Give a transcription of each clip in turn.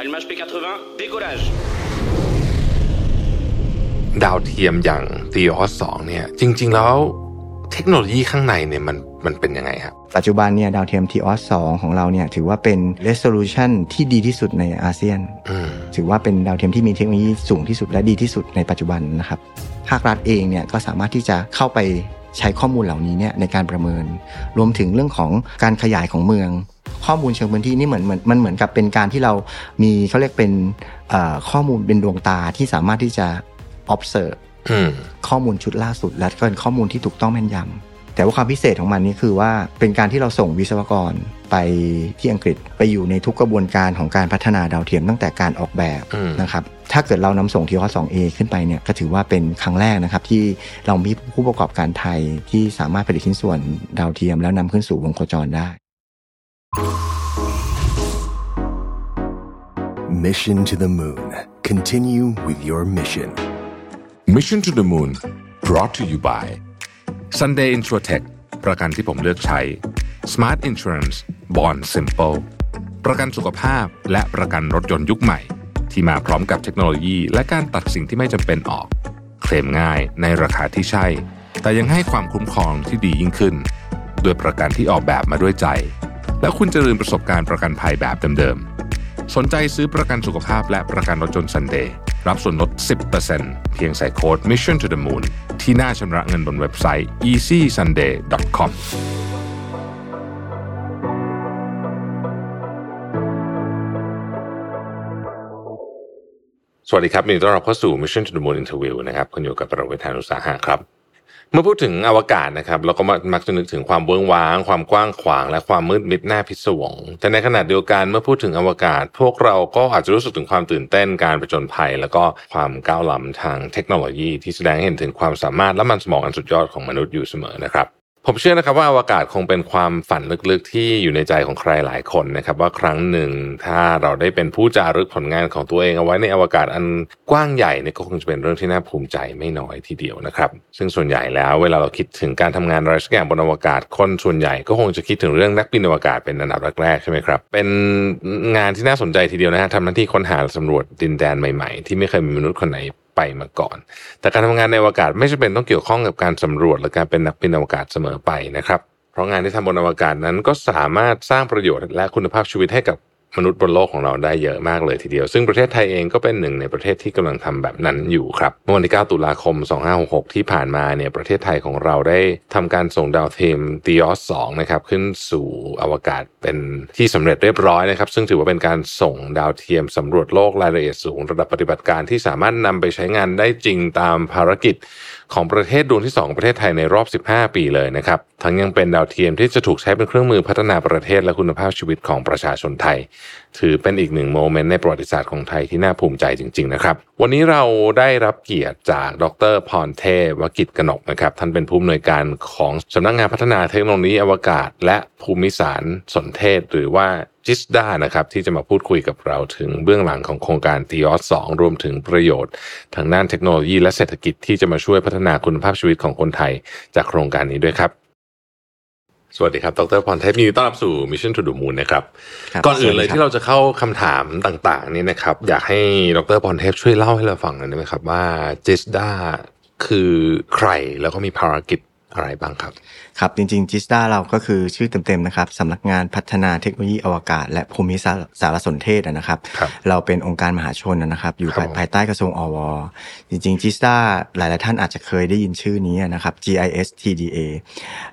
Allumage P80, décollage. ดาวเทียมอย่าง t e o s 2เนี่ย จริง ๆ แล้วเทคโนโลยีข้างในเนี่ยมันมันเป็นยังไงครับ ปัจจุบันเนี่ยดาวเทียม TOS 2ของเราเนี่ยถือว่าเป็น resolution ที่ดีที่สุดในอาเซียนอืมถือว่าเป็นดาวเทียมที่มีเทคโนโลยีสูงที่สุดและดีที่สุดในปัจจุบันนะครับ ภาครัฐเองเนี่ยก็สามารถที่จะเข้าไปใช้ข้อมูลเหล่านี้เนี่ยในการประเมิน รวมถึงเรื่องของการขยายของเมือง ข้อมูลเชิงพื้นที่นี่เหมือนเหมือนมันเหมือนกับเป็นการที่เรามีเขาเรียกเป็นเอ่อข้อมูลเป็นดวงตาที่สามารถที่จะ observe อืมข้อมูลชุดล่าสุด และก็เป็นข้อมูลที่ถูกต้องแม่นยำแต่ว่าความพิเศษของมันนี่คือว่าเป็นการที่เราส่งวิศวกรไปที่อังกฤษไปอยู่ในทุกกระบวนการของการพัฒนาดาวเทียมตั้งแต่การออกแบบอืมนะครับถ้าเกิดเรานำส่งทีวอ 2A ขึ้นไปเนี่ยก็ถือว่าเป็นครั้งแรกนะครับ ที่เรามีผู้ประกอบการไทยที่สามารถผลิตชิ้นส่วนดาวเทียม แล้วนำขึ้นสู่วงโคจรได้ Mission to the Moon. Continue with your mission. Mission to the Moon brought to you by Sunday Insurtech ประกันที่ผมเลือกใช้ Smart Insurance Bond Simple ประกันสุขภาพและประกันรถยนต์ยุคใหม่ ที่มาพร้อมกับเทคโนโลยี และการตัดสิ่งที่ไม่จำเป็นออก เคลมง่ายในราคาที่ใช่ แต่ยังให้ความคุ้มครองที่ดียิ่งขึ้น ด้วยประกันที่ออกแบบมาด้วยใจ แล้วคุณจะลืมประสบการณ์ประกันภัยแบบเดิมๆ สนใจซื้อประกันสุขภาพและประกันรถยนต์ Sunday รับส่วนลด 10%เพียงใส่โค้ด Mission to the Moon ที่หน้าชำระเงินบนเว็บไซต์ easysunday.com สวัสดีครับยินดีต้อนรับเข้าสู่ Mission to the Moon Interview นะครับคุณอยู่กับประวิทยานุสาหะครับ เมื่อพูดถึงอวกาศนะครับเราก็มักจะนึกถึงความเบื้องว้าง ความกว้างขวาง และความมืดมิดน่าพิศวง แต่ในขณะเดียวกันเมื่อพูดถึงอวกาศ พวกเราก็อาจจะรู้สึกถึงความตื่นเต้นการประจนภัย แล้วก็ความก้าวล้ำทางเทคโนโลยีที่แสดงให้เห็นถึงความสามารถและมันสมองอันสุดยอดของมนุษย์อยู่เสมอนะครับ ผมเชื่อนะครับว่าอวกาศคงเป็นความฝันลึกๆ ที่อยู่ในใจของใครหลายคนนะครับ ว่าครั้งหนึ่งถ้าเราได้เป็นผู้จารึกผลงานของตัวเองเอาไว้ในอวกาศอันกว้างใหญ่เนี่ยก็คงจะเป็นเรื่องที่น่าภูมิใจไม่น้อยทีเดียวนะครับ ซึ่งส่วนใหญ่แล้วเวลาเราคิดถึงการทำงานอะไรสักอย่างบนอวกาศคนส่วนใหญ่ก็คงจะคิดถึงเรื่องนักบินอวกาศเป็นอันดับแรกๆใช่ไหมครับเป็นงานที่น่าสนใจทีเดียวนะฮะทำหน้าที่ค้นหาสำรวจดินแดนใหม่ ๆ ที่ไม่เคยมีมนุษย์คนไหน ไปมาก่อน แต่การทำงานในอวกาศไม่จำเป็นต้องเกี่ยวข้องกับการสำรวจหรือการเป็นนักบินอวกาศเสมอไปนะครับ เพราะงานที่ทำบนอวกาศนั้นก็สามารถสร้างประโยชน์และคุณภาพชีวิตให้กับ มนุษย์บนโลกของเราได้เยอะมากเลยทีเดียว ซึ่งประเทศไทยเองก็เป็นหนึ่งในประเทศที่กำลังทำแบบนั้นอยู่ครับเมื่อวันที่ 9 ตุลาคม 2566 ที่ผ่านมาเนี่ยประเทศไทยของเราได้ทำการส่งดาวเทียม t อ o s 2นะครับขึ้นสู่อวกาศเป็นที่สำเร็จเรียบร้อยนะครับ ซึ่งถือว่าเป็นการส่งดาวเทียมสำรวจโลกรายละเอียดสูง ระดับปฏิบัติการที่สามารถนำไปใช้งานได้จริงตามภารกิจ ของประเทศดวงที่2ประเทศไทยในรอบ 15 ปีเลยนะครับ ทั้งยังเป็นดาวเทียมที่จะถูกใช้เป็นเครื่องมือพัฒนาประเทศและคุณภาพชีวิตของประชาชนไทย ถือเป็นอีกหนึ่งโมเมนต์ในประวัติศาสตร์ของไทยที่น่าภูมิใจจริง ๆ นะครับ วันนี้เราได้รับเกียรติจากดรพรเทพวกิจกนกนะครับ ท่านเป็นผู้อำนวยการของสำนักงานพัฒนาเทคโนโลยีอวกาศ และภูมิสารสนเทศ หรือว่าจิสดานะครับที่จะมาพูดคุยกับเราถึงเบื้องหลังของโครงการ t ีออสรวมถึงประโยชน์ ทางด้านเทคโนโลยีและเศรษฐกิจที่จะมาช่วยพัฒนาคุณภาพชีวิตของคนไทย จากโครงการนี้ด้วยครับสวัสดีครับ ดรพรเทพยินดีต้อนรับสู่ Mission to the Moon นะครับครับก่อนอื่นเลยสวัสดีครับที่เราจะเข้าคำถามต่างๆ นี่นะครับ อยากให้ดรพรเทพช่วยเล่าให้เราฟังหน่อยได้ไหมครับ ว่าจิสดาคือใครแล้วก็มีภารกิจอะไรบ้างครับ ครับจริงๆจิสตาเราก็คือชื่อเต็มๆนะครับสำนักงานพัฒนาเทคโนโลยีอวกาศ และภูมิสารสารสนเทศนะครับครับ เราเป็นองค์การมหาชนนะครับ อยู่ครับภายภายใต้กระทรวงอว จริงๆจิสตาหลายๆท่านอาจจะเคยได้ยินชื่อนี้นะครับ GIS TDA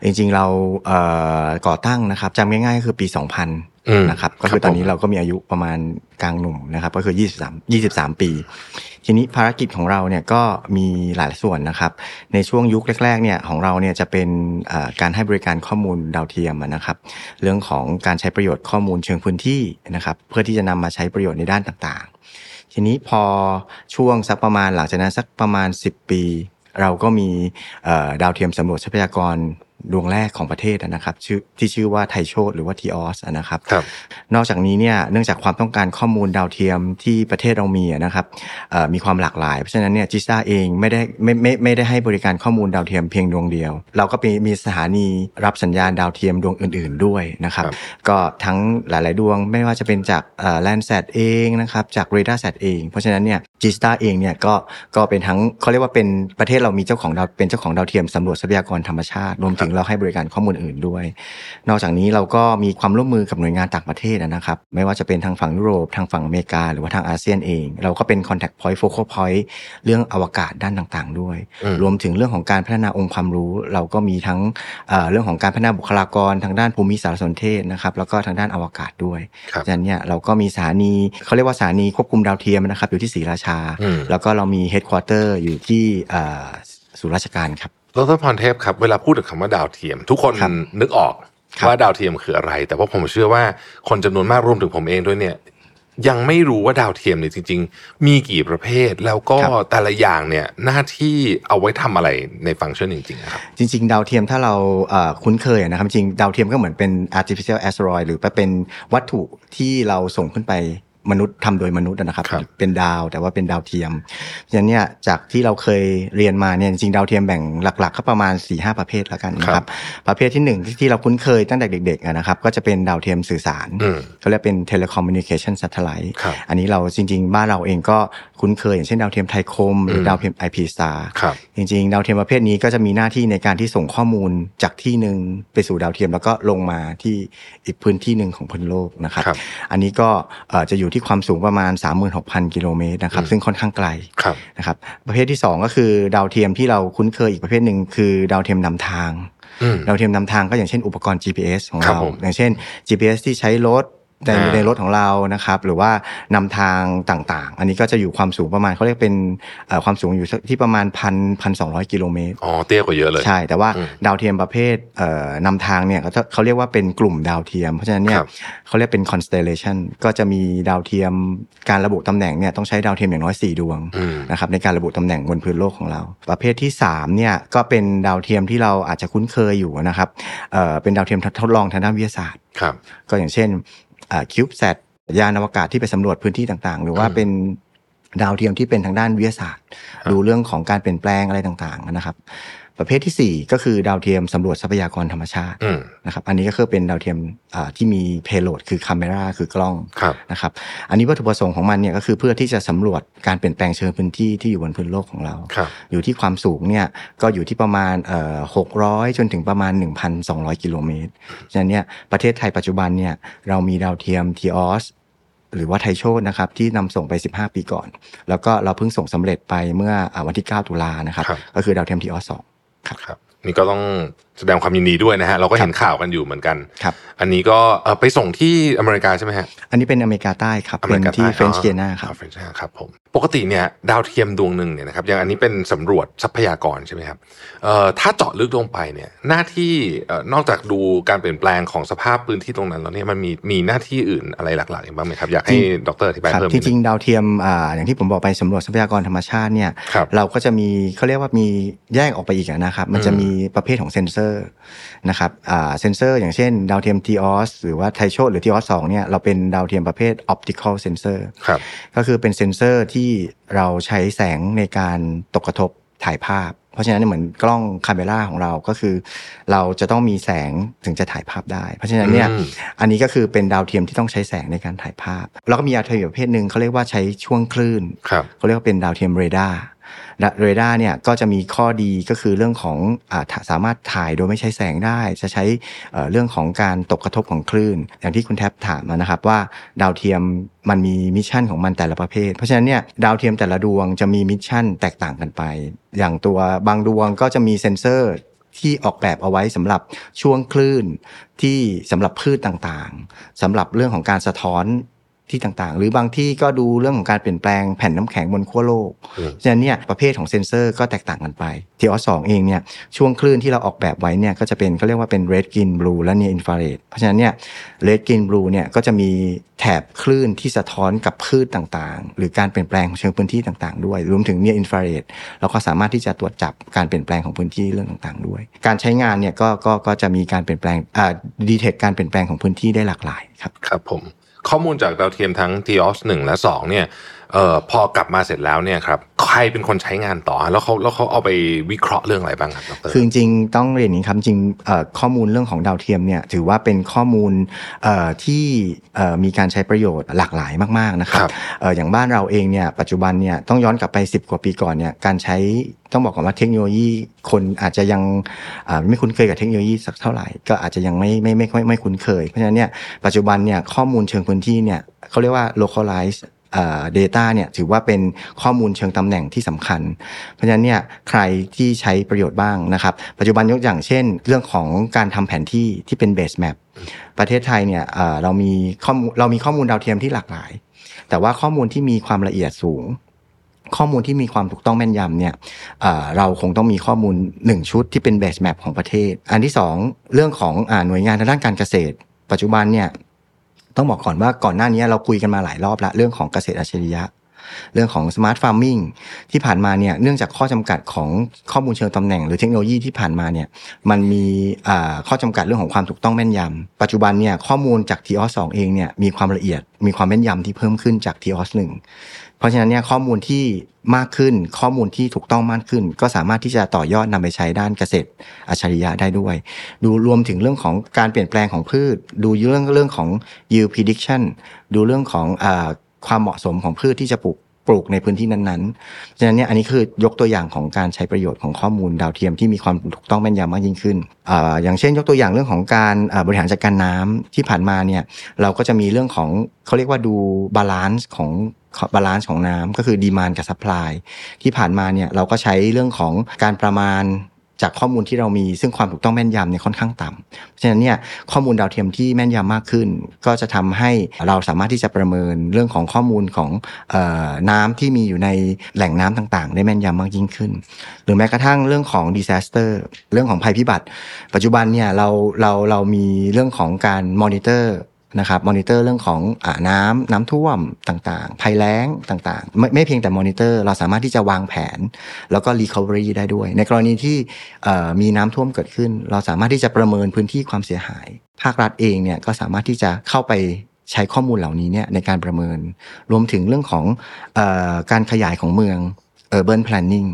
จริงๆเราเอ่อก่อตั้งนะครับจำง่ายๆก็คือปี 2000อืมนะครับก็คือครับตอนนี้ผมเราก็มีอายุประมาณกลางหนุ่มนะครับ ก็คือ 23 23 ปี ทีนี้ภารกิจของเราเนี่ยก็มีหลายส่วนนะครับ ในช่วงยุคแรกๆเนี่ยของเราเนี่ยจะเป็นการให้บริการข้อมูลดาวเทียมนะครับ เรื่องของการใช้ประโยชน์ข้อมูลเชิงพื้นที่นะครับ เพื่อที่จะนำมาใช้ประโยชน์ในด้านต่างๆ ทีนี้พอช่วงสักประมาณหลังจากนั้นสักประมาณ 10 ปี เราก็มีดาวเทียมสำรวจทรัพยากร ดวงแรกของประเทศนะครับชื่อที่ชื่อว่าไทโชดหรือว่าทีออสนะครับครับนอกจากนี้เนี่ยเนื่องจากความต้องการข้อมูลดาวเทียมที่ประเทศเรามีอะนะครับเอ่อมีความหลากหลาย เพราะฉะนั้นเนี่ยจิสตาเองไม่ได้ไม่ไม่ไม่ได้ให้บริการข้อมูลดาวเทียมเพียงดวงเดียว เราก็มีมีสถานีรับสัญญาณดาวเทียมดวงอื่น ๆด้วยนะครับครับก็ทั้งหลาย ๆ ดวงไม่ว่าจะเป็นจากแลนแซดเองนะครับจากเรดาร์แซดเอง เพราะฉะนั้นเนี่ยจิสตาเองเนี่ยก็ก็เป็นทั้งเขาเรียกว่าเป็นประเทศเรามีเจ้าของดาวเป็นเจ้าของดาวเทียมสำรวจทรัพยากรธรรมชาติรวมถึงเราให้บริการข้อมูลอื่นด้วย นอกจากนี้เราก็มีความร่วมมือกับหน่วยงานต่างประเทศนะครับ ไม่ว่าจะเป็นทางฝั่งยุโรป ทางฝั่งอเมริกา หรือว่าทางอาเซียนเอง เราก็เป็น contact point focal point เรื่องอวกาศด้านต่างๆ ด้วยอืมรวมถึงเรื่องของการพัฒนาองค์ความรู้ เราก็มีทั้งเอ่อเรื่องของการพัฒนาบุคลากรทางด้านภูมิสารสนเทศนะครับ แล้วก็ทางด้านอวกาศด้วยครับฉะนั้นเนี่ยเราก็มีสถานีเขาเรียกว่าสถานีควบคุมดาวเทียมนะครับอยู่ที่ศรีราชาอืมแล้วก็เรามี headquarter อยู่ที่เอ่อศูนย์ราชการครับ ดรพรเทพครับ เวลาพูดถึงคำว่าดาวเทียม ทุกคนครับนึกออกครับว่าดาวเทียมคืออะไร แต่ว่าผมเชื่อว่าคนจำนวนมากรวมถึงผมเองด้วยเนี่ย ยังไม่รู้ว่าดาวเทียมเนี่ยจริง ๆ มีกี่ประเภท แล้วก็แต่ละอย่างเนี่ยหน้าที่เอาไว้ทำอะไรในฟังก์ชันจริงๆอะครับจริง ๆ ดาวเทียมถ้าเราเอ่อคุ้นเคยนะครับจริงๆดาวเทียมก็เหมือนเป็น artificial asteroid หรือเป็นวัตถุที่เราส่งขึ้นไป มนุษย์ทำโดยมนุษย์นะครับครับเป็นดาวแต่ว่าเป็นดาวเทียมฉะนั้นเนี่ยจากที่เราเคยเรียนมาเนี่ยจริงๆดาวเทียมแบ่งหลักๆก็ประมาณ4ีหประเภทแล้วกันนะคครัรับบประเภทที่หนึ่งที่เราคุ้นเคยตั้งแต่เด็กๆอะนะครับก็จะเป็นดาวเทียมสื่อสารอืมเขาเรียกเป็น telecommunication satellite ครับอันนี้เราจริง ๆ บ้านเราเองก็คุ้นเคย อย่างเช่นดาวเทียมไทยคม หรือดาวเทียม IP star ครับจริงๆ ดาวเทียมประเภทนี้ก็จะมีหน้าที่ในการที่ส่งข้อมูลจากที่หนึ่งไปสู่ดาวเทียมแล้วก็ลงมาที่อีกพื้นที่หนึ่งของพื้นโลกนะครับครับอันนี้ก็เอ่อจะอยู่ที่ความสูงประมาณ 36,000 กิโลเมตรนะครับ ซึ่งค่อนข้างไกลครับนะครับ ประเภทที่ 2 ก็คือดาวเทียมที่เราคุ้นเคยอีกประเภทหนึ่งคือดาวเทียมนำทางอืมดาวเทียมนำทางก็อย่างเช่นอุปกรณ์ GPS ของครับเราผมอย่างเช่น GPS ที่ใช้รถ ในอ่าในรถของเรานะครับ หรือว่านำทางต่างๆ อันนี้ก็จะอยู่ความสูงประมาณเขาเรียกเป็นเอ่อความสูงอยู่ที่ประมาณพันพันสองร้อยกิโลเมตรอ๋อเตี้ยกว่าเยอะเลยใช่แต่ว่าอืมดาวเทียมประเภทเอ่อนำทางเนี่ยเขาจะเขาเรียกว่าเป็นกลุ่มดาวเทียม เพราะฉะนั้นเนี่คยรับเขาเรียกเป็น constellation ก็จะมีดาวเทียมการระบุตำแหน่งเนี่ยต้องใช้ดาวเทียมอย่างน้อย 4 ดวงอืมนะครับในการระบุตำแหน่งบนพื้นโลกของเรา ประเภทที่3เนี่ยก็เป็นดาวเทียมที่เราอาจจะคุ้นเคยอยู่นะครับเอ่อเป็นดาวเทียมทดลองทางด้านวิทยาศาสตร์ครับก็อย่างเช่น คิวบ์แซดยานอวกาศที่ไปสำรวจพื้นที่ต่างๆ หรือว่าอืมเป็นดาวเทียมที่เป็นทางด้านวิทยาศาสตร์ครับดูเรื่องของการเปลี่ยนแปลงอะไรต่างๆนะครับ ประเภททีสี่ 4 ก็คือดาวเทียมสำรวจทรัพยากรธรรมชาติอืมนะครับอันนี้ก็คือเป็นดาวเทียมอ่าที่มี payload คือ camera คือกล้องครับนะครับอันนี้วัตถุประสงค์ของมันเนี่ยก็คือเพื่อที่จะสำรวจการเปลี่ยนแปลงเชิงพื้นที่ที่อยู่บนพื้นโลกของเราครับอยู่ที่ความสูงเนี่ยก็อยู่ที่ประมาณเอ่อ600 จนถึงประมาณ 1,200 กิโลเมตรฉะนั้นเนี่ยประเทศไทยปัจจุบันเนี่ยเรามีดาวเทียม THEOS หรือว่าไทยโชตนะครับที่นำส่งไป 15 ปีก่อน แล้วก็เราเพิ่งส่งสำเร็จไปเมื่ออาวันที่ 9 ตุลานะครับครับ ก็คือดาวเทียม THEOS สอง ครับ นี่ก็ต้อง แสดงความยินดีด้วยนะฮะเราก็เห็นข่าวกันอยู่เหมือนกันครับอันนี้ก็เอ่อไปส่งที่อเมริกาใช่ไหมฮะอันนี้เป็นอเมริกาใต้ครับอเมเป็รินกาที่ใต้เฟรนช์เกียนาครับเฟรนช์ครับผมปกติเนี่ยดาวเทียมดวงหนึ่งเนี่ยนะครับอย่างอันนี้เป็นสำรวจทรัพยากรใช่ไหมครับเอ่อถ้าเจาะลึกลงไปเนี่ยหน้าที่เอ่อนอกจากดูการเปลี่ยนแปลงของสภาพพื้นที่ตรงนั้นแล้วเนี่ยมันมีมีหน้าที่อื่นอะไรหลักๆอีกบ้างไหมครับอยากให้จริงดรอธิบายครับเพิ่มจนิดนึรจริงๆดาวเทียมอ่าอย่างที่ผมบอกไปสำรวจทรัพยากรธรรมชาติเนี่ยครับเราก็จะมีเขาเรียกว่ามีแยกออกไปอีกอะนะครับมันจะมีประเภทของเซนเซอร์นะครับอ่าเซนเซอร์อย่างเช่น ดาวเทียม t ีออสหรือว่าไทโชหรือ t ีออสสเนี่ยเราเป็นดาวเทียมประเภท optical sensor ครับก็คือเป็นเซนเซอร์ที่เราใช้แสงในการตกกระทบถ่ายภาพ เพราะฉะนั้นเหมือนกล้องคาเมราของเราก็คือ เราจะต้องมีแสงถึงจะถ่ายภาพได้ เพราะฉะนั้นเนี่ยอืมอันนี้ก็คือเป็นดาวเทียมที่ต้องใช้แสงในการถ่ายภาพ แล้วก็มีดาวเทียมอีกประเภทหนึ่งเขาเรียกว่าใช้ช่วงคลื่นครับเขาเรียกว่าเป็นดาวเทียมเรดาร์ เรดาร์เนี่ยก็จะมีข้อดีก็คือเรื่องของอสามารถถ่ายโดยไม่ใช้แสงได้ จะใช้เรื่องของการตกกระทบของคลื่น อย่างที่คุณแท็บถามมานะครับว่าดาวเทียมมันมี mission ของมันแต่ละประเภท เพราะฉะนั้นเนี่ยดาวเทียมแต่ละดวงจะมี mission แตกต่างกันไป อย่างตัวบางดวงก็จะมีเซ็นเซอร์ที่ออกแบบเอาไว้สำหรับช่วงคลื่นที่สำหรับพืชต่างๆสำหรับเรื่องของการสะท้อน ที่ต่างๆ หรือบางที่ก็ดูเรื่องของการเปลี่ยนแปลงแผ่นน้ำแข็งบนขั้วโลกอืมฉะนั้นเนี่ยประเภทของเซนเซอร์ก็แตกต่างกันไปทีออสเองเนี่ยช่วงคลื่นที่เราออกแบบไว้เนี่ยก็จะเป็นเขาเรียกว่าเป็น red green blue และ near infrared เพราะฉะนั้นเนี่ย red green blue เนี่ยก็จะมีแถบคลื่นที่สะท้อนกับคลื่นต่างๆ หรือการเปลี่ยนแปลงของเชิงพื้นที่ต่างๆ ด้วยรวมถึง near infrared เราก็สามารถที่จะตรวจจับการเปลี่ยนแปลงของพื้นที่เรื่องต่างๆ ด้วย การใช้งานเนี่ยก็ก็ก็จะมีการเปลี่ยนแปลงอ่าดีเทคการเปลี่ยนแปลงของพื้นที่ได้หลากหลายครับครับผม ข้อมูลจากดาวเทียมทั้ง TOS 1 และ 2 เนี่ย เอ่อพอกลับมาเสร็จแล้วเนี่ยครับใครเป็นคนใช้งานต่อ แล้วเขาแล้วเขาเอาไปวิเคราะห์เรื่องอะไรบ้างครับดรคือจริงๆต้องเรียนอย่างนี้ครับจริงๆเอ่อข้อมูลเรื่องของดาวเทียมเนี่ยถือว่าเป็นข้อมูลเอ่อที่เอ่อมีการใช้ประโยชน์หลากหลายมากๆนะครับครับเอ่ออย่างบ้านเราเองเนี่ยปัจจุบันเนี่ยต้องย้อนกลับไป 10 กว่าปีก่อนเนี่ยการใช้ต้องบอกก่อนว่าเทคโนโลยีคนอาจจะยังอ่าไม่คุ้นเคยกับเทคโนโลยีสักเท่าไหร่ ก็อาจจะยังไม่ไม่ไม่ไม่ไม่คุ้นเคย เพราะฉะนั้นเนี่ยปัจจุบันเนี่ยข้อมูลเชิงพื้นที่เนี่ยเขาเรียกว่า localize เอ่อ data เนี่ยถือว่าเป็นข้อมูลเชิงตำแหน่งที่สำคัญ เพราะฉะนั้นเนี่ยใครที่ใช้ประโยชน์บ้างนะครับ ปัจจุบันยกอย่างเช่น เรื่องของการทำแผนที่ที่เป็น base map ประเทศไทยเนี่ยเรามีข้อมูลเรามีข้อมูลดาวเทียมที่หลากหลาย แต่ว่าข้อมูลที่มีความละเอียดสูง ข้อมูลที่มีความถูกต้องแม่นยำเนี่ยเราคงต้องมีข้อมูล 1 ชุดที่เป็น base map ของประเทศ อันที่ 2 เรื่องของอหน่วยงานทางด้านการเกษตรปัจจุบันเนี่ย ต้องบอกก่อนว่าก่อนหน้านี้เราคุยกันมาหลายรอบละเรื่องของเกษตรอัจฉริยะ เรื่องของ smart farming ที่ผ่านมาเนี่ยเนื่องจากข้อจำกัดของข้อมูลเชิงตำแหน่ง หรือเทคโนโลยีที่ผ่านมาเนี่ยมันมีข้อจำกัดเรื่องของความถูกต้องแม่นยำปัจจุบันเนี่ยข้อมูลจาก t ีออสเองเนี่ยมีความละเอียดมีความแม่นยำที่เพิ่มขึ้นจาก ทีออส เพราะฉะนั้นเนี่ยข้อมูลที่มากขึ้นข้อมูลที่ถูกต้องมากขึ้น ก็สามารถที่จะต่อยอดนำไปใช้ด้านเกษตรอัจฉริยะได้ด้วย ดูรวมถึงเรื่องของการเปลี่ยนแปลงของพืช ดูเรื่องเรื่องของ yield prediction ดูเรื่องของอความเหมาะสมของพืชที่จะปลูกปลูกในพื้นที่นั้นๆ ฉะนั้นเนี่ยอันนี้คือยกตัวอย่างของการใช้ประโยชน์ของข้อมูลดาวเทียมที่มีความถูกต้องแม่นยำมากยิ่งขึ้นออย่างเช่น ยกตัวอย่างเรื่องของการบริหารจัดการน้ำที่ผ่านมาเนี่ยเราก็จะมีเรื่องของเขาเรียกว่าดู balance ของ balance ของน้ำก็คือ demand กับ supply ที่ผ่านมาเนี่ยเราก็ใช้เรื่องของการประมาณจากข้อมูลที่เรามีซึ่งความถูกต้องแม่นยำเนี่ยค่อนข้างต่ำเพราะฉะนั้นเนี่ยข้อมูลดาวเทียมที่แม่นยำมากขึ้น ก็จะทำให้เราสามารถที่จะประเมินเรื่องของข้อมูลของออน้ำที่มีอยู่ในแหล่งน้ำต่างๆ ได้แม่นยำมากยิ่งขึ้น หรือแม้กระทั่งเรื่องของ disaster เรื่องของภัยพิบัติ ปัจจุบันเนี่ยเราเราเรามีเรื่องของการมอนิเตอร์ นะครับมอนิเตอร์เรื่องของอน้ำน้ำท่วมต่างๆ ภัยแล้งต่างๆ ไม่ไม่เพียงแต่มอนิเตอร์เราสามารถที่จะวางแผน แล้วก็ recovery ได้ด้วย ในกรณีที่มีน้ำท่วมเกิดขึ้น เราสามารถที่จะประเมินพื้นที่ความเสียหาย ภาครัฐเองเนี่ยก็สามารถที่จะเข้าไปใช้ข้อมูลเหล่านี้เนี่ยในการประเมิน รวมถึงเรื่องของอการขยายของเมือง urban planning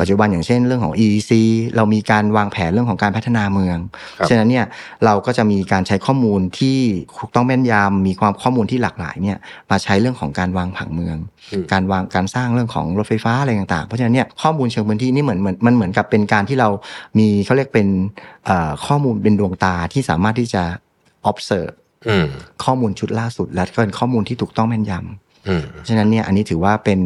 ปัจจุบันอย่างเช่นเรื่องของ EEC เรามีการวางแผนเรื่องของการพัฒนาเมืองครับฉะนั้นเนี่ยเราก็จะมีการใช้ข้อมูลที่ถูกต้องแม่นยำมีความข้อมูลที่หลากหลายเนี่ยมาใช้เรื่องของการวางผังเมืองอืมการวางการสร้างเรื่องของรถไฟฟ้าอะไรต่างๆ เพราะฉะนั้นเนี่ยข้อมูลเชิงพื้นที่นี่เหมือนเหมือนมันเหมือนกับเป็นการที่เรามีเขาเรียกเป็นเอ่อข้อมูลเป็นดวงตาที่สามารถที่จะ observe อืมข้อมูลชุดล่าสุดและก็เป็นข้อมูลที่ถูกต้องแม่นยำอืม ฉะนั้นเนี่ยอันนี้ถือว่าเป็น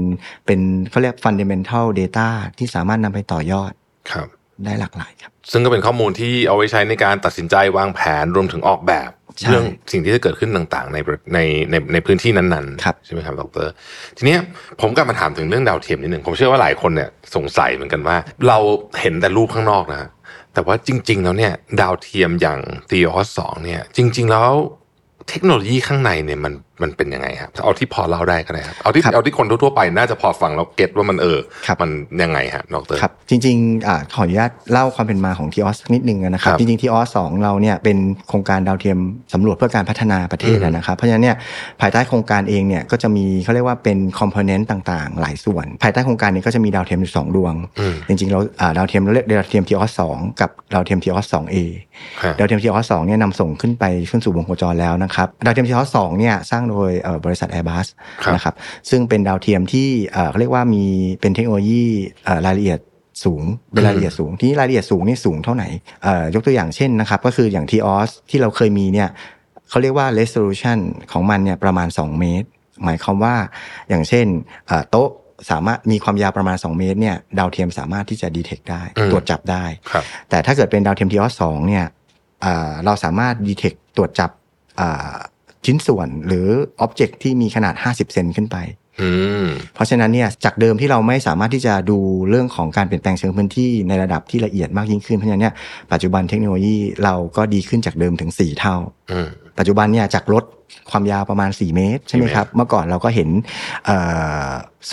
เป็นเขาเรียก fundamental data ที่สามารถนำไปต่อยอดครับได้หลากหลายครับ ซึ่งก็เป็นข้อมูลที่เอาไว้ใช้ในการตัดสินใจวางแผนรวมถึงออกแบบใช่เรื่องสิ่งที่จะเกิดขึ้นต่างๆ ในในในในพื้นที่นั้นๆครับใช่ไหมครับดร ทีเนี้ยผมกลับมาถามถึงเรื่องดาวเทียมนิดหนึ่งผมเชื่อว่าหลายคนเนี่ยสงสัยเหมือนกันว่า เราเห็นแต่รูปข้างนอกนะฮะแต่ว่าจริง ๆ แล้วเนี่ยดาวเทียมอย่าง t ีออสสองเนี่ย จริง ๆ แล้วเทคโนโลยีข้างในเนี่ยมัน มันเป็นยังไงครับเอาที่พอเล่าได้ก็ได้ครับเอาที่ครับเอาที่คนทั่วๆไปน่าจะพอฟังแล้วเก็ตว่ามันเออครับมันยังไงฮะดรครับ จริงๆอ่าขออนุญาตเล่าความเป็นมาของทีออสนิดนึงนะครับครับ จริงๆทีออสสองเราเนี่ยเป็นโครงการดาวเทียมสำรวจเพื่อการพัฒนาประเทศอืมนะครับ เพราะฉะนั้นเนี่ยภายใต้โครงการเองเนี่ยก็จะมีเขาเรียกว่าเป็น component ต่างๆ หลายส่วน ภายใต้โครงการนี้ก็จะมีดาวเทียมอยู่สองดวงอืมจริงๆเราอ่าดาวเทียมเราเรียกดาวเทียมทีออสสองกับดาวเทียมทีออสสองเอฮะดาวเทียมทีออสสองเนี่ยนำส่งขึ้นไปขึ้นสู่วงโคจรแล้วนะครับดาวเทียมทีออสสองเนี่ยสร้างโดยเอ่อบริษัท Airbus ครับนะครับซึ่งเป็นดาวเทียมที่เอ่อเขาเรียกว่ามีเป็นเทคโนโลยีเอ่อรายละเอียดสูงเป็นรายละเอียดสูง ที่รายละเอียดสูงนี่สูงเท่าไหร่เอ่อยกตัวอย่างเช่นนะครับก็คืออย่างทีออสที่เราเคยมีเนี่ยเขาเรียกว่า resolution ของมันเนี่ยประมาณ 2 เมตร หมายความว่าอย่างเช่นเอ่อโต๊ะสามารถมีความยาวประมาณ 2 เมตรเนี่ยดาวเทียมสามารถที่จะ detect ได้อืมตรวจจับได้ครับแต่ถ้าเกิดเป็นดาวเทียมทีออสสองเนี่ยอ่าเราสามารถ detect ตรวจจับอ่า ชิ้นส่วนหรือ object ที่มีขนาด 50 เซนขึ้นไปอืมเพราะฉะนั้นเนี่ยจากเดิมที่เราไม่สามารถที่จะดูเรื่องของการเปลี่ยนแปลงเชิงพื้นที่ในระดับที่ละเอียดมากยิ่งขึ้นเพราะฉะนั้นเนี่ยปัจจุบันเทคโนโลยีเราก็ดีขึ้นจากเดิมถึง 4 เท่าอืมปัจจุบันเนี่ยจากรถความยาวประมาณ 4 เมตรใช่ไหมครับเมื่อก่อนเราก็เห็นเอ่อ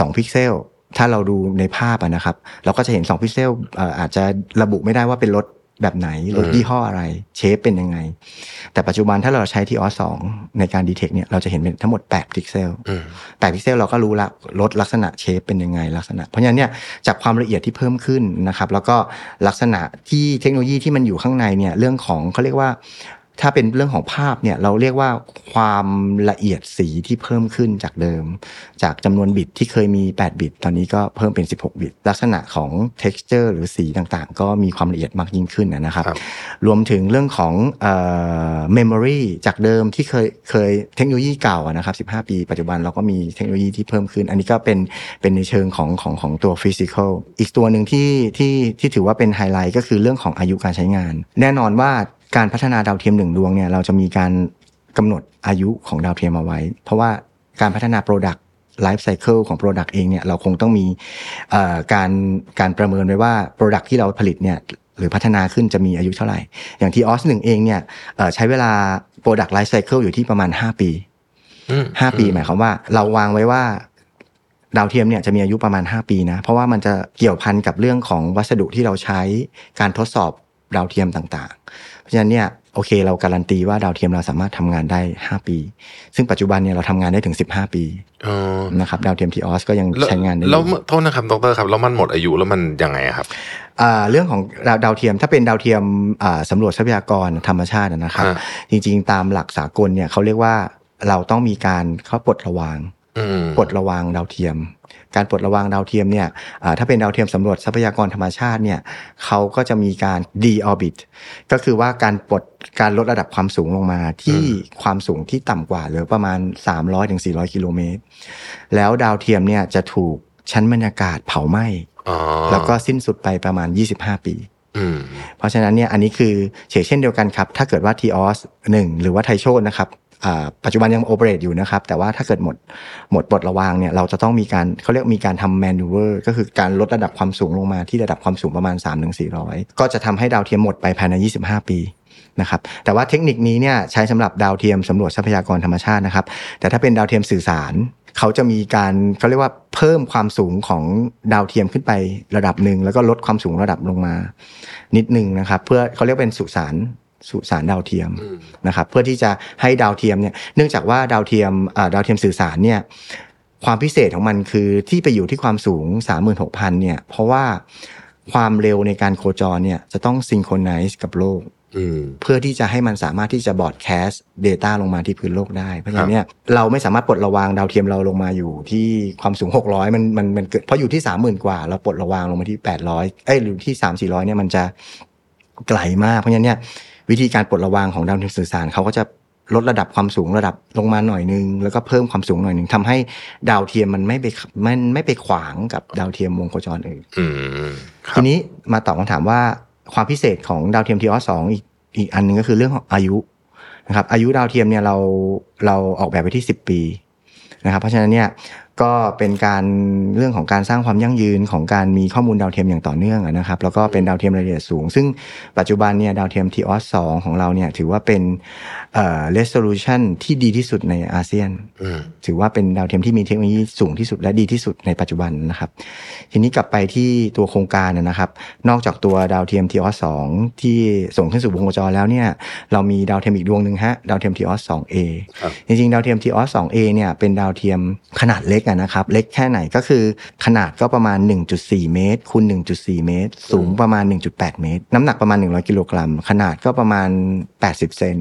2พิกเซลถ้าเราดูในภาพอะนะครับ เราก็จะเห็น 2 พิกเซลเอ่ออาจจะระบุไม่ได้ว่าเป็นรถ แบบไหนรถอืมยี่ห้ออะไร shape เป็นยังไง แต่ปัจจุบันถ้าเราใช้ทีออสสองในการ detect เนี่ยเราจะเห็นเป็นทั้งหมด 8 พิกเซลอืมแปดพิกเซลเราก็รู้ละรถลักษณะ shape เป็นยังไงลักษณะ เพราะฉะนั้นเนี่ยจากความละเอียดที่เพิ่มขึ้นนะครับ แล้วก็ลักษณะที่เทคโนโลยีที่มันอยู่ข้างในเนี่ยเรื่องของเขาเรียกว่า ถ้าเป็นเรื่องของภาพเนี่ยเราเรียกว่าความละเอียดสีที่เพิ่มขึ้นจากเดิม จากจำนวนบิตที่เคยมี 8 บิต ตอนนี้ก็เพิ่มเป็น 16 บิต ลักษณะของ texture หรือสีต่างๆ ก็มีความละเอียดมากยิ่งขึ้นนะครับครับรวมถึงเรื่องของเอ่อ memory จากเดิมที่เคยเคยเทคโนโลยีเก่าอะนะครับ 15 ปี ปัจจุบันเราก็มีเทคโนโลยีที่เพิ่มขึ้น อันนี้ก็เป็นเป็นในเชิงของของของตัว physical อีกตัวหนึ่งที่ที่ที่ถือว่าเป็นไฮไลท์ก็คือเรื่องของอายุการใช้งาน แน่นอนว่า การพัฒนาดาวเทียมหนึ่งดวงเนี่ยเราจะมีการกำหนดอายุของดาวเทียมเอาไว้ เพราะว่าการพัฒนา Product Life Cycle ของ Product เองเนี่ยเราคงต้องมีเอ่อการการประเมินไว้ว่า Product ที่เราผลิตเนี่ยหรือพัฒนาขึ้นจะมีอายุเท่าไหร่ อย่างที่ออสหนึ่งเองเนี่ยเอ่อใช้เวลา Product Life Cycle อยู่ที่ประมาณ 5 ปีอืม5ปีหมายความว่า เราวางไว้ว่าดาวเทียมเนี่ยจะมีอายุประมาณ 5 ปีนะ เพราะว่ามันจะเกี่ยวพันกับเรื่องของวัสดุที่เราใช้การทดสอบ ดาวเทียมต่างๆ เพราะฉะนั้นเนี่ยโอเค เราการันตีว่าดาวเทียมเราสามารถทำงานได้ 5 ปี ซึ่งปัจจุบันเนี่ยเราทำงานได้ถึง 15 ปีอ๋อนะครับดาวเทียมทีออสก็ยังแล้วใช้งานได้อยู่แล้วโทษนะครับดรครับแล้วมันหมดอายุแล้วมันยังไงอะครับอ่าเรื่องของดาวดาวเทียมถ้าเป็นดาวเทียมอ่าสำรวจทรัพยากรธรรมชาตินะครับฮะจริงๆ ตามหลักสากลเนี่ยเขาเรียกว่าเราต้องมีการเข้าปลดระวางอืมปลดระวางดาวเทียม การปลดระวางดาวเทียมเนี่ยอ่าถ้าเป็นดาวเทียมสำรวจทรัพยากรธรรมชาติเนี่ยเขาก็จะมีการ de-orbit ก็คือว่าการปลดการลดระดับความสูงลงมาที่ความสูงที่ต่ำกว่าหรือประมาณ 300-400 กิโลเมตร แล้วดาวเทียมเนี่ยจะถูกชั้นบรรยากาศเผาไหม้อ๋อแล้วก็สิ้นสุดไปประมาณ 25 ปีอืมเพราะฉะนั้นเนี่ยอันนี้คือเฉกเช่นเดียวกันครับ ถ้าเกิดว่า t ีออสหนึ่งหรือว่าไทโชนนะครับอ่า ปัจจุบันยังโอเปเรตอยู่นะครับ แต่ว่าถ้าเกิดหมดหมดปลดระวางเนี่ยเราจะต้องมีการเขาเรียกมีการทำแมนูเวอร์ก็คือการลดระดับความสูงลงมาที่ระดับความสูงประมาณ 3-400 ก็จะทำให้ดาวเทียมหมดไปภายใน 25 ปีนะครับแต่ว่าเทคนิคนี้เนี่ยใช้สำหรับดาวเทียมสำรวจทรัพยากรธรรมชาตินะครับ แต่ถ้าเป็นดาวเทียมสื่อสาร เขาจะมีการเขาเรียกว่าเพิ่มความสูงของดาวเทียมขึ้นไประดับหนึ่งแล้วก็ลดความสูงระดับลงมา นิดหนึ่งนะครับ เพื่อเขาเรียกเป็นสุสาน สุสานดาวเทียมอืมนะครับเพื่อที่จะให้ดาวเทียมเนี่ยเนื่องจากว่าดาวเทียมอ่าดาวเทียมสื่อสารเนี่ยความพิเศษของมันคือที่ไปอยู่ที่ความสูง 36,000เนี่ยเพราะว่าความเร็วในการโคจรเนี่ยจะต้องซิงโครไนซ์กับโลกอืมเพื่อที่จะให้มันสามารถที่จะบอดแคสต์ Data ลงมาที่พื้นโลกได้ เพราะฉะนั้นเนี่ยเราไม่สามารถปลดระวางดาวเทียมเราลงมาอยู่ที่ความสูง 600 มันมันมันเกิดเพราะอยู่ที่ 30,000 กว่า เราปลดระวางลงมาที่ 800 เอ้ยหรือที่ 3 400เนี่ยมันจะไกลมากเพราะฉะนั้นเนี่ย วิธีการปลดระวางของดาวเทียมสื่อสารเขาก็จะลดระดับความสูงระดับลงมาหน่อยนึง แล้วก็เพิ่มความสูงหน่อยนึงทำให้ดาวเทียมมันไม่ไปมันไม่ไปขวางกับดาวเทียมวงโคจรอื่นอืมครัทีบนี้มาตอบคำถามว่าความพิเศษของดาวเทียมทีออสองอีกอีกอันหนึงก็คือเรื่องของอายุนะครับ อายุดาวเทียมเนี่ยเราเราออกแบบไปที่10ปีนะครับ เพราะฉะนั้นเนี่ย ก็เป็นการเรื่องของการสร้างความยั่งยืนของการมีข้อมูลดาวเทียมอย่างต่อเนื่องอะนะครับแล้วก็เป็นดาวเทียมรายละเอียดสูง ซึ่งปัจจุบันเนี่ยดาวเทียมทีออสสองของเราเนี่ยถือว่าเป็นเอ่อ resolution ที่ดีที่สุดในอาเซียนอืมถือว่าเป็นดาวเทียมที่มีเทคโนโลยีสูงที่สุดและดีที่สุดในปัจจุบันนะครับ ทีนี้กลับไปที่ตัวโครงการนะนะครับ นอกจากตัวดาวเทียมทีออสสองที่ส่งขึ้นสู่วงโคจรแล้วเนี่ยเรามีดาวเทียมอีกดวงหนึ่งฮะดาวเทียมทีออสสองเอครับจริงๆดาวเทียมทีออสสองเอเนี่ยเป็นดาวเทียมขนาดเล็กอะนะครับ เล็กแค่ไหนก็คือขนาดก็ประมาณ 1.4 เมตรคูณ1.4 เมตร สูงประมาณ 1.8 เมตร น้ำหนักประมาณ 100 กิโลกรัม ขนาดก็ประมาณ 80 เซน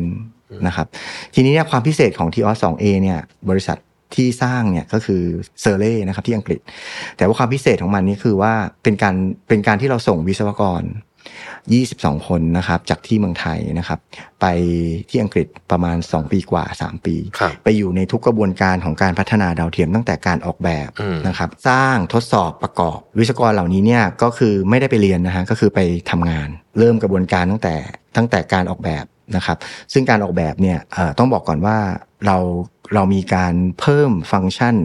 นะครับทีนี้เนี่ยความพิเศษของทีออสสองเอเนี่ยบริษัทที่สร้างเนี่ยก็คือเซอร์เล่นะครับที่อังกฤษ แต่ว่าความพิเศษของมันนี่คือว่าเป็นการเป็นการที่เราส่งวิศวกร 22 คนนะครับ จากที่เมืองไทยนะครับ ไปที่อังกฤษประมาณ 2 ปีกว่า 3 ปีครับไปอยู่ในทุกกระบวนการของการพัฒนาดาวเทียมตั้งแต่การออกแบบอืมนะครับ สร้างทดสอบประกอบ วิศวกรเหล่านี้เนี่ยก็คือไม่ได้ไปเรียนนะฮะก็คือไปทำงาน เริ่มกระบวนการตั้งแต่ตั้งแต่การออกแบบนะครับ ซึ่งการออกแบบเนี่ยเอ่อต้องบอกก่อนว่าเราเรามีการเพิ่มฟังก์ชัน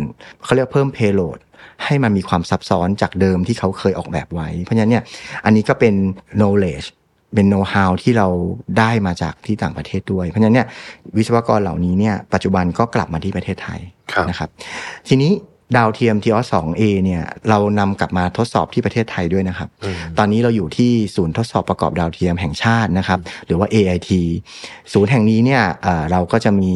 เขาเรียกเพิ่ม payload ให้มันมีความซับซ้อนจากเดิมที่เขาเคยออกแบบไว้ เพราะฉะนั้นเนี่ยอันนี้ก็เป็น knowledge เป็น know how ที่เราได้มาจากที่ต่างประเทศด้วย เพราะฉะนั้นเนี่ยวิศวกรเหล่านี้เนี่ยปัจจุบันก็กลับมาที่ประเทศไทยครับนะครับ ทีนี้ดาวเทียม t อ2 a เนี่ยเรานำกลับมาทดสอบที่ประเทศไทยด้วยนะครับอืมตอนนี้เราอยู่ที่ศูนย์ทดสอบประกอบดาวเทียมแห่งชาตินะครับ หรือว่า AIT ศูนย์แห่งนี้เนี่ยเอ่อเราก็จะมี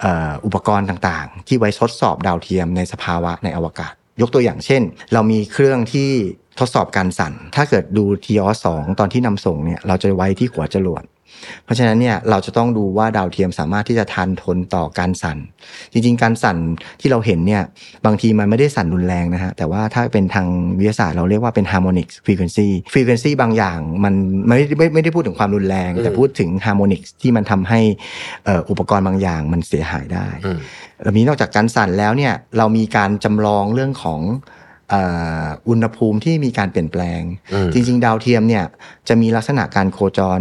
เอ่ออุปกรณ์ต่างๆ ที่ไว้ทดสอบดาวเทียมในสภาวะในอวกาศ ยกตัวอย่างเช่น เรามีเครื่องที่ทดสอบการสั่น ถ้าเกิดดูทีออสองตอนที่นำส่งเนี่ยเราจะไว้ที่หัวจรวด เพราะฉะนั้นเนี่ยเราจะต้องดูว่าดาวเทียมสามารถที่จะทานทนต่อการสั่น จริง ๆ การสั่นที่เราเห็นเนี่ยบางทีมันไม่ได้สั่นรุนแรงนะฮะแต่ว่าถ้าเป็นทางวิทยาศาสตร์เราเรียกว่าเป็น harmonic frequency frequency บางอย่างมันไม่ได้ไม่ไม่ได้พูดถึงความรุนแรง แต่พูดถึง harmonic ที่มันทำให้เอ่ออุปกรณ์บางอย่างมันเสียหายได้อืมแล้วนี้นอกจากการสั่นแล้วเนี่ยเรามีการจำลองเรื่องของเอ่ออุณหภูมิที่มีการเปลี่ยนแปลงอืมจริง ๆ ดาวเทียมเนี่ยจะมีลักษณะการโคจร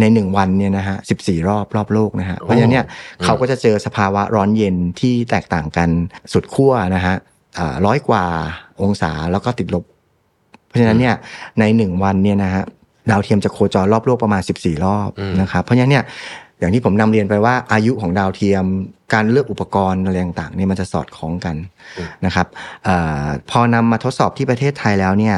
ในหนึ่งวันเนี่ยนะฮะสิบสี่รอบรอบโลกนะฮะ เพราะฉะนั้นเนี่ยเขาก็จะเจอสภาวะร้อนเย็นที่แตกต่างกันสุดขั้วนะฮะร้อยกว่าองศาแล้วก็ติดลบ เพราะฉะนั้นเนี่ยในหนึ่งวันเนี่ยนะฮะดาวเทียมจะโคจรรอบโลกประมาณ 14 รอบอืมนะครับ เพราะฉะนั้นเนี่ยอย่างที่ผมนำเรียนไปว่าอายุของดาวเทียม การเลือกอุปกรณ์อะไรต่างๆเนี่ยมันจะสอดคล้องกันนะครับเออพอนำมาทดสอบที่ประเทศไทยแล้วเนี่ย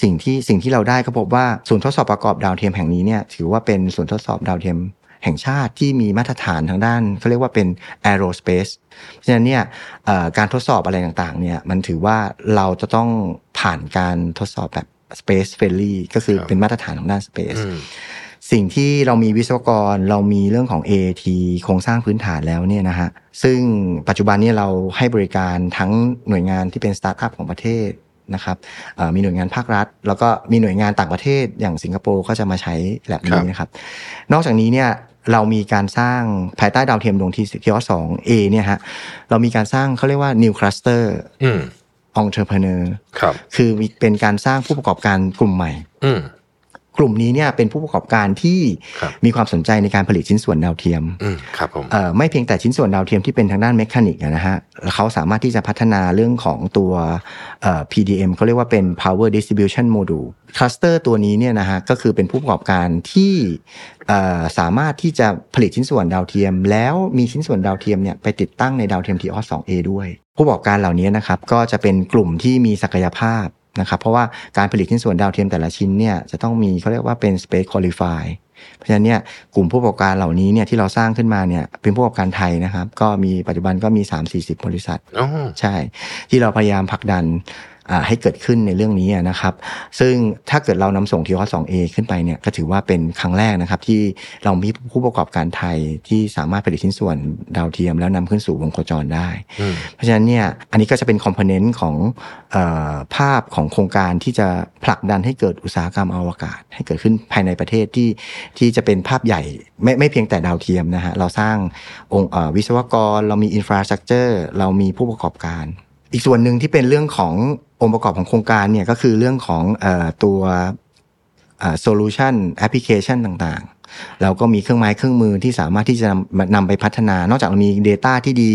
สิ่งที่สิ่งที่เราได้ก็พบว่าศูนย์ทดสอบประกอบดาวเทียมแห่งนี้เนี่ยถือว่าเป็นศูนย์ทดสอบดาวเทียมแห่งชาติที่มีมาตรฐานทางด้านเขาเรียกว่าเป็น aerospace เพราะฉะนั้นเนี่ยเอ่อการทดสอบอะไรต่างๆเนี่ยมันถือว่าเราจะต้องผ่านการทดสอบแบบ space friendly ก็คือครับเป็นมาตรฐานของด้าน space อืมสิ่งที่เรามีวิศวกรเรามีเรื่องของ AAT โครงสร้างพื้นฐานแล้วเนี่ยนะฮะซึ่งปัจจุบันเนี้เราให้บริการทั้งหน่วยงานที่เป็นสตาร์ทอัพของประเทศ นะครับเอ่อมีหน่วยงานภาครัฐ แล้วก็มีหน่วยงานต่างประเทศอย่างสิงคโปร์ก็จะมาใช้แลบครับนะครับ นอกจากนี้เนี่ยเรามีการสร้างภายใต้ดาวเทียมดวงที่ที่สองเอเนี่ยฮะเรามีการสร้างเขาเรียกว่า new cluster อืม entrepreneur ครับคือมีเป็นการสร้างผู้ประกอบการกลุ่มใหม่อืม กลุ่มนี้เนี่ยเป็นผู้ประกอบการที่ครับมีความสนใจในการผลิตชิ้นส่วนดาวเทียมอืมครับผมเอ่อไม่เพียงแต่ชิ้นส่วนดาวเทียมที่เป็นทางด้าน mechanic อะนะฮะแล้วเขาสามารถที่จะพัฒนาเรื่องของตัวเอ่อ PDM เขาเรียกว่าเป็น Power Distribution Module คลัสเตอร์ตัวนี้เนี่ยนะฮะก็คือเป็นผู้ประกอบการที่เอ่อสามารถที่จะผลิตชิ้นส่วนดาวเทียม แล้วมีชิ้นส่วนดาวเทียมเนี่ยไปติดตั้งในดาวเทียม TOS 2A ด้วย ผู้ประกอบการเหล่านี้นะครับก็จะเป็นกลุ่มที่มีศักยภาพ นะครับเพราะว่าการผลิตชิ้นส่วนดาวเทียมแต่ละชิ้นเนี่ยจะต้องมีเขาเรียกว่าเป็น Space Qualify เพราะฉะนั้นเนี่ยกลุ่มผู้ประกอบการเหล่านี้เนี่ยที่เราสร้างขึ้นมาเนี่ยเป็นผู้ประกอบการไทยนะครับ ก็มีปัจจุบันก็มี 3-40 บริษัทอ๋อใช่ ที่เราพยายามผลักดันอ่า ให้เกิดขึ้นในเรื่องนี้อะนะครับ ซึ่งถ้าเกิดเรานำส่งทีอสองเอขึ้นไปเนี่ยก็ถือว่าเป็นครั้งแรกนะครับ ที่เรามีผู้ประกอบการไทยที่สามารถผลิตชิ้นส่วนดาวเทียม แล้วนำขึ้นสู่วงโคจรได้อืมเพราะฉะนั้นเนี่ยอันนี้ก็จะเป็นคอมโพเนนต์ของเออภาพของโครงการที่จะผลักดันให้เกิดอุตสาหกรรมอวกาศ ให้เกิดขึ้นภายในประเทศที่ที่จะเป็นภาพใหญ่ไม่ไม่เพียงแต่ดาวเทียมนะฮะเราสร้างองค์เอ่อวิศวกร เรามี infrastructure เรามีผู้ประกอบการ อีกส่วนหนึ่งที่เป็นเรื่องของ องค์ประกอบของโครงการเนี่ยก็คือเรื่องของอตัว solution แอปพลิเคชันต่างๆ เราก็มีเครื่องไม้เครื่องมือที่สามารถที่จะนำนำไปพัฒนา นอกจากเรามี Data ที่ดี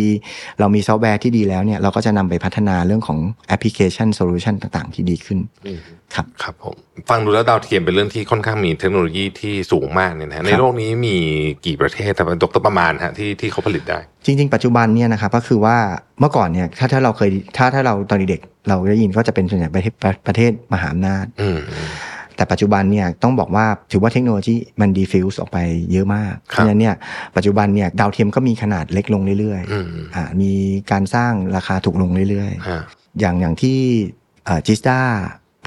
เรามีซอฟต์แวร์ที่ดีแล้วเนี่ยเราก็จะนำไปพัฒนาเรื่องของแอปพลิเคชัน solution ต่างๆ ที่ดีขึ้นอืมครับครับผมฟังดูแล้วดาวเทียมเป็นเรื่องที่ค่อนข้างมีเทคโนโลยีที่สูงมากเนี่ยนะฮะในโลกนี้มีกี่ประเทศแต่ดรประมาณฮะที่ที่เขาผลิตได้ จริง ๆ ปัจจุบันเนี่ยนะครับก็คือว่าเมื่อก่อนเนี่ยถ้าถ้าเราเคยถ้าถ้าเราตอนเด็กๆเราได้ยินก็จะเป็นส่วนใหญ่ประเทศประประเทศมหาอำนาจอืมอืม แต่ปัจจุบันเนี่ยต้องบอกว่าถือว่าเทคโนโลยีมัน diffuse ออกไปเยอะมาก ครับราะฉะนั้นเนี่ยปัจจุบันเนี่ยดาวเทียมก็มีขนาดเล็กลงเรื่อยอืมๆอ่ามีการสร้างราคาถูกลงเรื่อยๆฮะอย่างอย่างที่จิสตา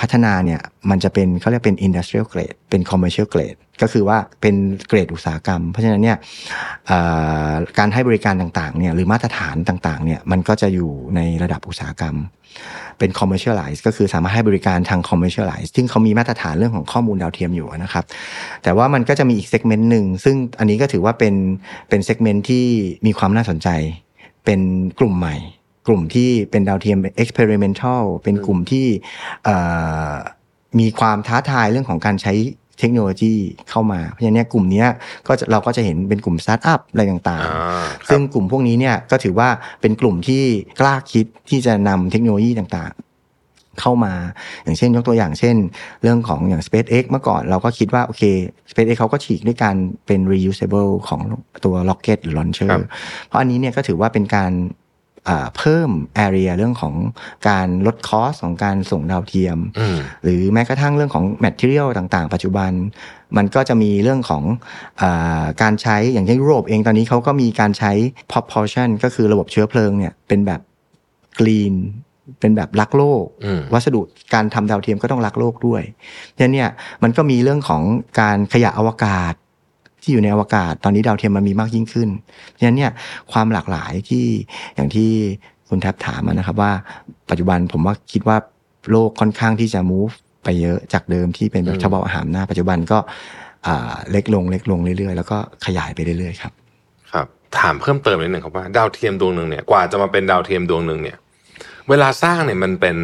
พัฒนาเนี่ยมันจะเป็นเขาเรียกเป็น industrial grade เป็น commercial grade ก็คือว่าเป็นเกรดอุตสาหกรรม เพราะฉะนั้นเนี่ยการให้บริการต่างๆเนี่ยหรือมาตรฐานต่างๆเนี่ยมันก็จะอยู่ในระดับอุตสาหกรรม เป็น commercialize ก็คือสามารถให้บริการทาง commercialize ซึ่งเขามีมาตรฐานเรื่องของข้อมูลดาวเทียมอยู่นะครับ แต่ว่ามันก็จะมีอีก segment หนึ่งซึ่งอันนี้ก็ถือว่าเป็นเป็น segment ที่มีความน่าสนใจ เป็นกลุ่มใหม่ กลุ่มที่เป็นดาวเทียม experimental เป็นกลุ่มที่เอ่อมีความท้าทายเรื่องของการใช้เทคโนโลยีเข้ามา เพราะฉะนั้นเนี่ยกลุ่มเนี้ยก็จะเราก็จะเห็นเป็นกลุ่มสตาร์ทอัพอะไรต่างอ่าๆครัซึ่บงกลุ่มพวกนี้เนี่ยก็ถือว่าเป็นกลุ่มที่กล้าคิดที่จะนำเทคโนโลยีต่างๆ เข้ามา อย่างเช่นยกตัวอย่างเช่น เรื่องของอย่าง SpaceX เมื่อก่อนเราก็คิดว่าโอเค SpaceX เขาก็ฉีกด้วยการเป็น reusable ของตัว rocket หรือ launcher ครับเพราะอันนี้เนี่ยก็ถือว่าเป็นการอ่า เพิ่ม area เรื่องของการลดคอสของการส่งดาวเทียมอืมหรือแม้กระทั่งเรื่องของ material ต่างๆ ปัจจุบัน มันก็จะมีเรื่องของอาการใช้อย่างที่ยุโรปเองตอนนี้เขาก็มีการใช้ propulsion ก็คือระบบเชื้อเพลิงเนี่ยเป็นแบบ green เป็นแบบรักโลกอืมวัสดุการทำดาวเทียมก็ต้องรักโลกด้วยฉะนั้นเนี่ยมันก็มีเรื่องของการขยะอวกาศ ที่อยู่ในอวกาศ ตอนนี้ดาวเทียมมันมีมากยิ่งขึ้นฉะนั้นเนี่ยความหลากหลายที่อย่างที่คุณแทบถามนะครับว่าปัจจุบันผมว่าคิดว่าโลกค่อนข้างที่จะ move ไปเยอะจากเดิมที่เป็นแบบอืมเฉพาะอาหารหน้า ปัจจุบันก็เล็กลงเล็กลงเรื่อยๆ แล้วก็ขยายไปเรื่อยๆครับ ครับ ถามเพิ่มเติมนิดหนึ่งครับว่าดาวเทียมดวงหนึ่งเนี่ยกว่าจะมาเป็นดาวเทียมดวงหนึ่งเนี่ย เวลาสร้างเนี่ยมันเป็น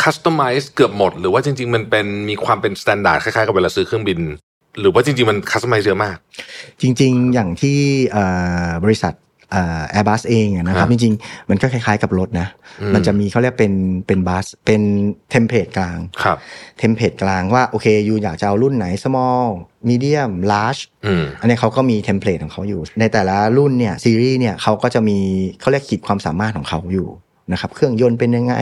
customize เกือบหมด หรือว่าจริง ๆ มันเป็นมีความเป็น standard คล้ายๆกับเวลาซื้อเครื่องบิน หรือว่าจริง ๆ มัน customize เยอะมาก จริง ๆ อย่างที่เอ่อบริษัทแอร์บัสเองอะนะครับครับจริงๆ มันก็คล้ายๆกับรถนะอืมมันจะมีเขาเรียกเป็นเป็น bus เป็น template กลางครับ template กลางว่าโอเค you อยากจะเอารุ่นไหน small medium large อืมอันนี้เขาก็มี template ของเขาอยู่ ในแต่ละรุ่นเนี่ยซีรีส์เนี่ยเขาก็จะมีเขาเรียกขีดความสามารถของเขาอยู่ นะครับเครื่องยนต์เป็นยังไง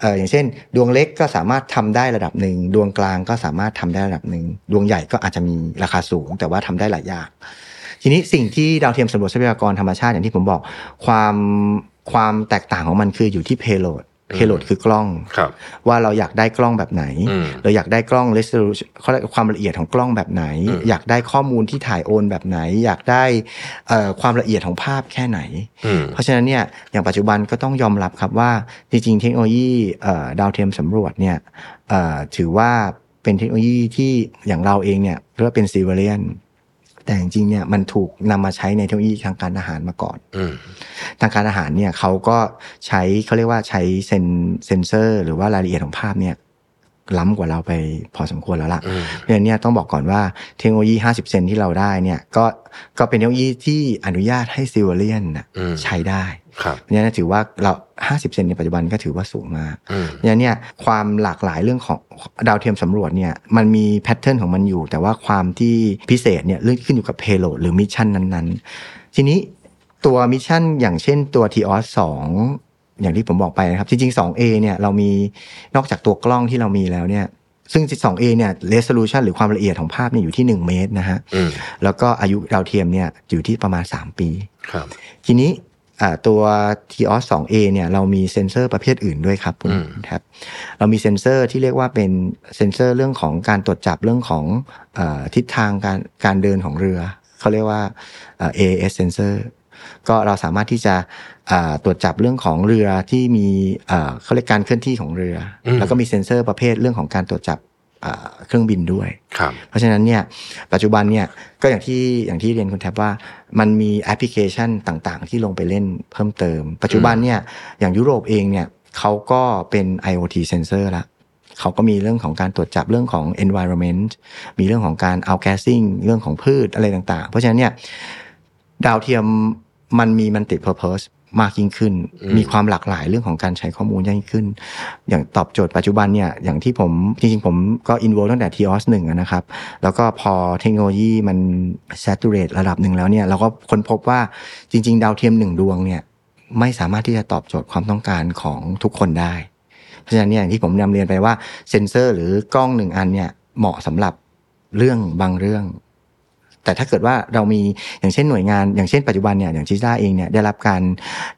เอออย่างเช่น ดวงเล็กก็สามารถทำได้ระดับหนึ่งดวงกลางก็สามารถทำได้ระดับหนึ่งดวงใหญ่ก็อาจจะมีราคาสูง แต่ว่าทำได้หลายอย่างทีนี้สิ่งที่ดาวเทียมสำรวจทรัพยากรธรรมชาติอย่างที่ผมบอกความความแตกต่างของมันคืออยู่ที่ payload payload คือกล้องครับว่าเราอยากได้กล้องแบบไหนอืมเราอยากได้กล้อง resolution เขาเรียกความละเอียดของกล้องแบบไหนอืมอยากได้ข้อมูลที่ถ่ายโอนแบบไหน อยากได้เอ่อความละเอียดของภาพแค่ไหนอืมเพราะฉะนั้นเนี่ยอย่างปัจจุบันก็ต้องยอมรับครับว่าจริง ๆ เทคโนโลยีเอ่อดาวเทียมสำรวจเนี่ยเอ่อถือว่าเป็นเทคโนโลยีที่อย่างเราเองเนี่ยเรียกว่าเป็นซีเวเลียน แต่จริงๆเนี่ยมันถูกนำมาใช้ในเทคโนโลยีทางการอาหารมาก่อนอืมทางการอาหารเนี่ยเขาก็ใช้เขาเรียกว่าใช้เซนเซนเซอร์ หรือว่ารายละเอียดของภาพเนี่ยล้ำกว่าเราไปพอสมควรแล้วล่ะอืมเพราะฉะนั้นเนี่ยต้องบอกก่อนว่าเทคโนโลยี 50 เซนที่เราได้เนี่ยก็ก็เป็นเทคโนโลยีที่อนุญาตให้ civilian น่ะอืมใช้ได้ครับ เพราะฉะนั้นถือว่าเรา50เซนในปัจจุบันก็ถือว่าสูงมากอืมเพราะฉะนั้นเนี่ยความหลากหลายเรื่องของดาวเทียมสำรวจเนี่ยมันมี pattern ของมันอยู่ แต่ว่าความที่พิเศษเนี่ยเรื่องขึ้นอยู่กับเพโลดหรือมิชชั่นนั้นๆ ทีนี้ตัวมิชชั่นอย่างเช่นตัว t ีออส2อย่างที่ผมบอกไปนะครับ จริงๆ 2A เนี่ยเรามีนอกจากตัวกล้องที่เรามีแล้วเนี่ยซึ่ง 2A เนี่ย resolution หรือความละเอียดของภาพเนี่ยอยู่ที่ 1 เมตรนะฮะอืมแล้วก็อายุดาวเทียมเนี่ยอยู่ที่ประมาณ 3 ปี ครับ ทีนี้อ่า ตัว THEOS 2A เนี่ยเรามีเซ็นเซอร์ประเภทอื่นด้วยครับคุณอืมแท็บเรามีเซ็นเซอร์ที่เรียกว่าเป็นเซ็นเซอร์เรื่องของการตรวจจับเรื่องของเออทิศทางการการเดินของเรือ เขาเรียกว่าเอ่อ AIS sensor ก็เราสามารถที่จะอ่าตรวจจับเรื่องของเรือที่มีเอ่อเขาเรียกการเคลื่อนที่ของเรืออืมแล้วก็มีเซ็นเซอร์ประเภทเรื่องของการตรวจจับอ่า เครื่องบินด้วยครับเพราะฉะนั้นเนี่ยปัจจุบันเนี่ยก็อย่างที่อย่างที่เรียนคุณแท็บว่า มันมีแอปพลิเคชันต่างๆ ที่ลงไปเล่นเพิ่มเติม ปัจจุบันเนี่ยอย่างยุโรปเองเนี่ยเขาก็เป็น IoT sensor ละเขาก็มีเรื่องของการตรวจจับเรื่องของ environment มีเรื่องของการ outgassing เรื่องของพืชอะไรต่าง ๆ เพราะฉะนั้นเนี่ยดาวเทียมมันมีมันติ purpose มากยิ่งขึ้นอืมมีความหลากหลายเรื่องของการใช้ข้อมูลยิ่งขึ้น อย่างตอบโจทย์ปัจจุบันเนี่ยอย่างที่ผมจริงๆ ผมก็อินโวตั้งแต่ TOS 1อะนะครับ แล้วก็พอเทคโนโลยีมัน saturate ระดับหนึ่งแล้วเนี่ยเราก็ค้นพบว่าจริง ๆ ดาวเทียมหนึ่งดวงเนี่ยไม่สามารถที่จะตอบโจทย์ความต้องการของทุกคนได้ เพราะฉะนั้นเนี่ยอย่างที่ผมนำเรียนไปว่าเซ็นเซอร์หรือกล้องหนึ่งอันเนี่ยเหมาะสำหรับเรื่องบางเรื่อง แต่ถ้าเกิดว่าเรามีอย่างเช่นหน่วยงาน อย่างเช่นปัจจุบันเนี่ยอย่าง GISTDA เองเนี่ยได้รับการ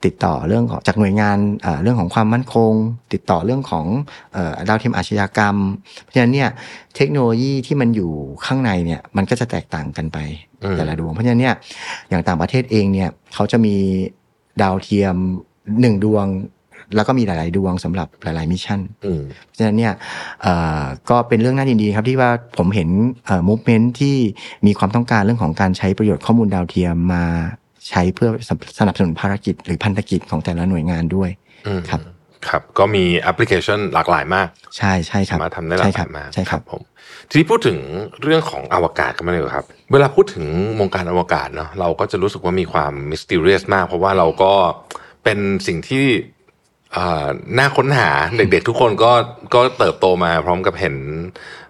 ติดต่อเรื่องของจากหน่วยงานเอ่อเรื่องของความมั่นคง ติดต่อเรื่องของเอ่อดาวเทียมอาชญากรรม เพราะฉะนั้นเนี่ยเทคโนโลยีที่มันอยู่ข้างในเนี่ยมันก็จะแตกต่างกันไปอืมแต่ละดวงเพราะฉะนั้นเนี่ยอย่างต่างประเทศเองเนี่ยเขาจะมีดาวเทียมหนึ่งดวง แล้วก็มีหลาย ๆ ดวงสำหรับหลาย ๆ missionอืมเพราะฉะนั้นเนี่ยเอ่อก็เป็นเรื่องน่ายินดีครับที่ว่าผมเห็นเอ่อ movement ที่มีความต้องการเรื่องของการใช้ประโยชน์ข้อมูลดาวเทียมมาใช้เพื่อสนับสนุนภารกิจ หรือพันธกิจของแต่ละหน่วยงานด้วยอืมครับครับก็มีแอปพลิเคชันหลากหลายมาก ใช่ใช่ครับสามารถทำได้หลากหใช่ครัลายมากใช่ครับผมทีนี้พูดถึงเรื่องของอวกาศกันมาเลยครับ เวลาพูดถึงวงการอวกาศเนาะเราก็จะรู้สึกว่ามีความมิส t ต r i o u s มาก เพราะว่าเราก็เป็นสิ่งที่เอ่อ น่าค้นหาเด็กๆทุกคนก็ก็เติบโตมาพร้อมกับเห็น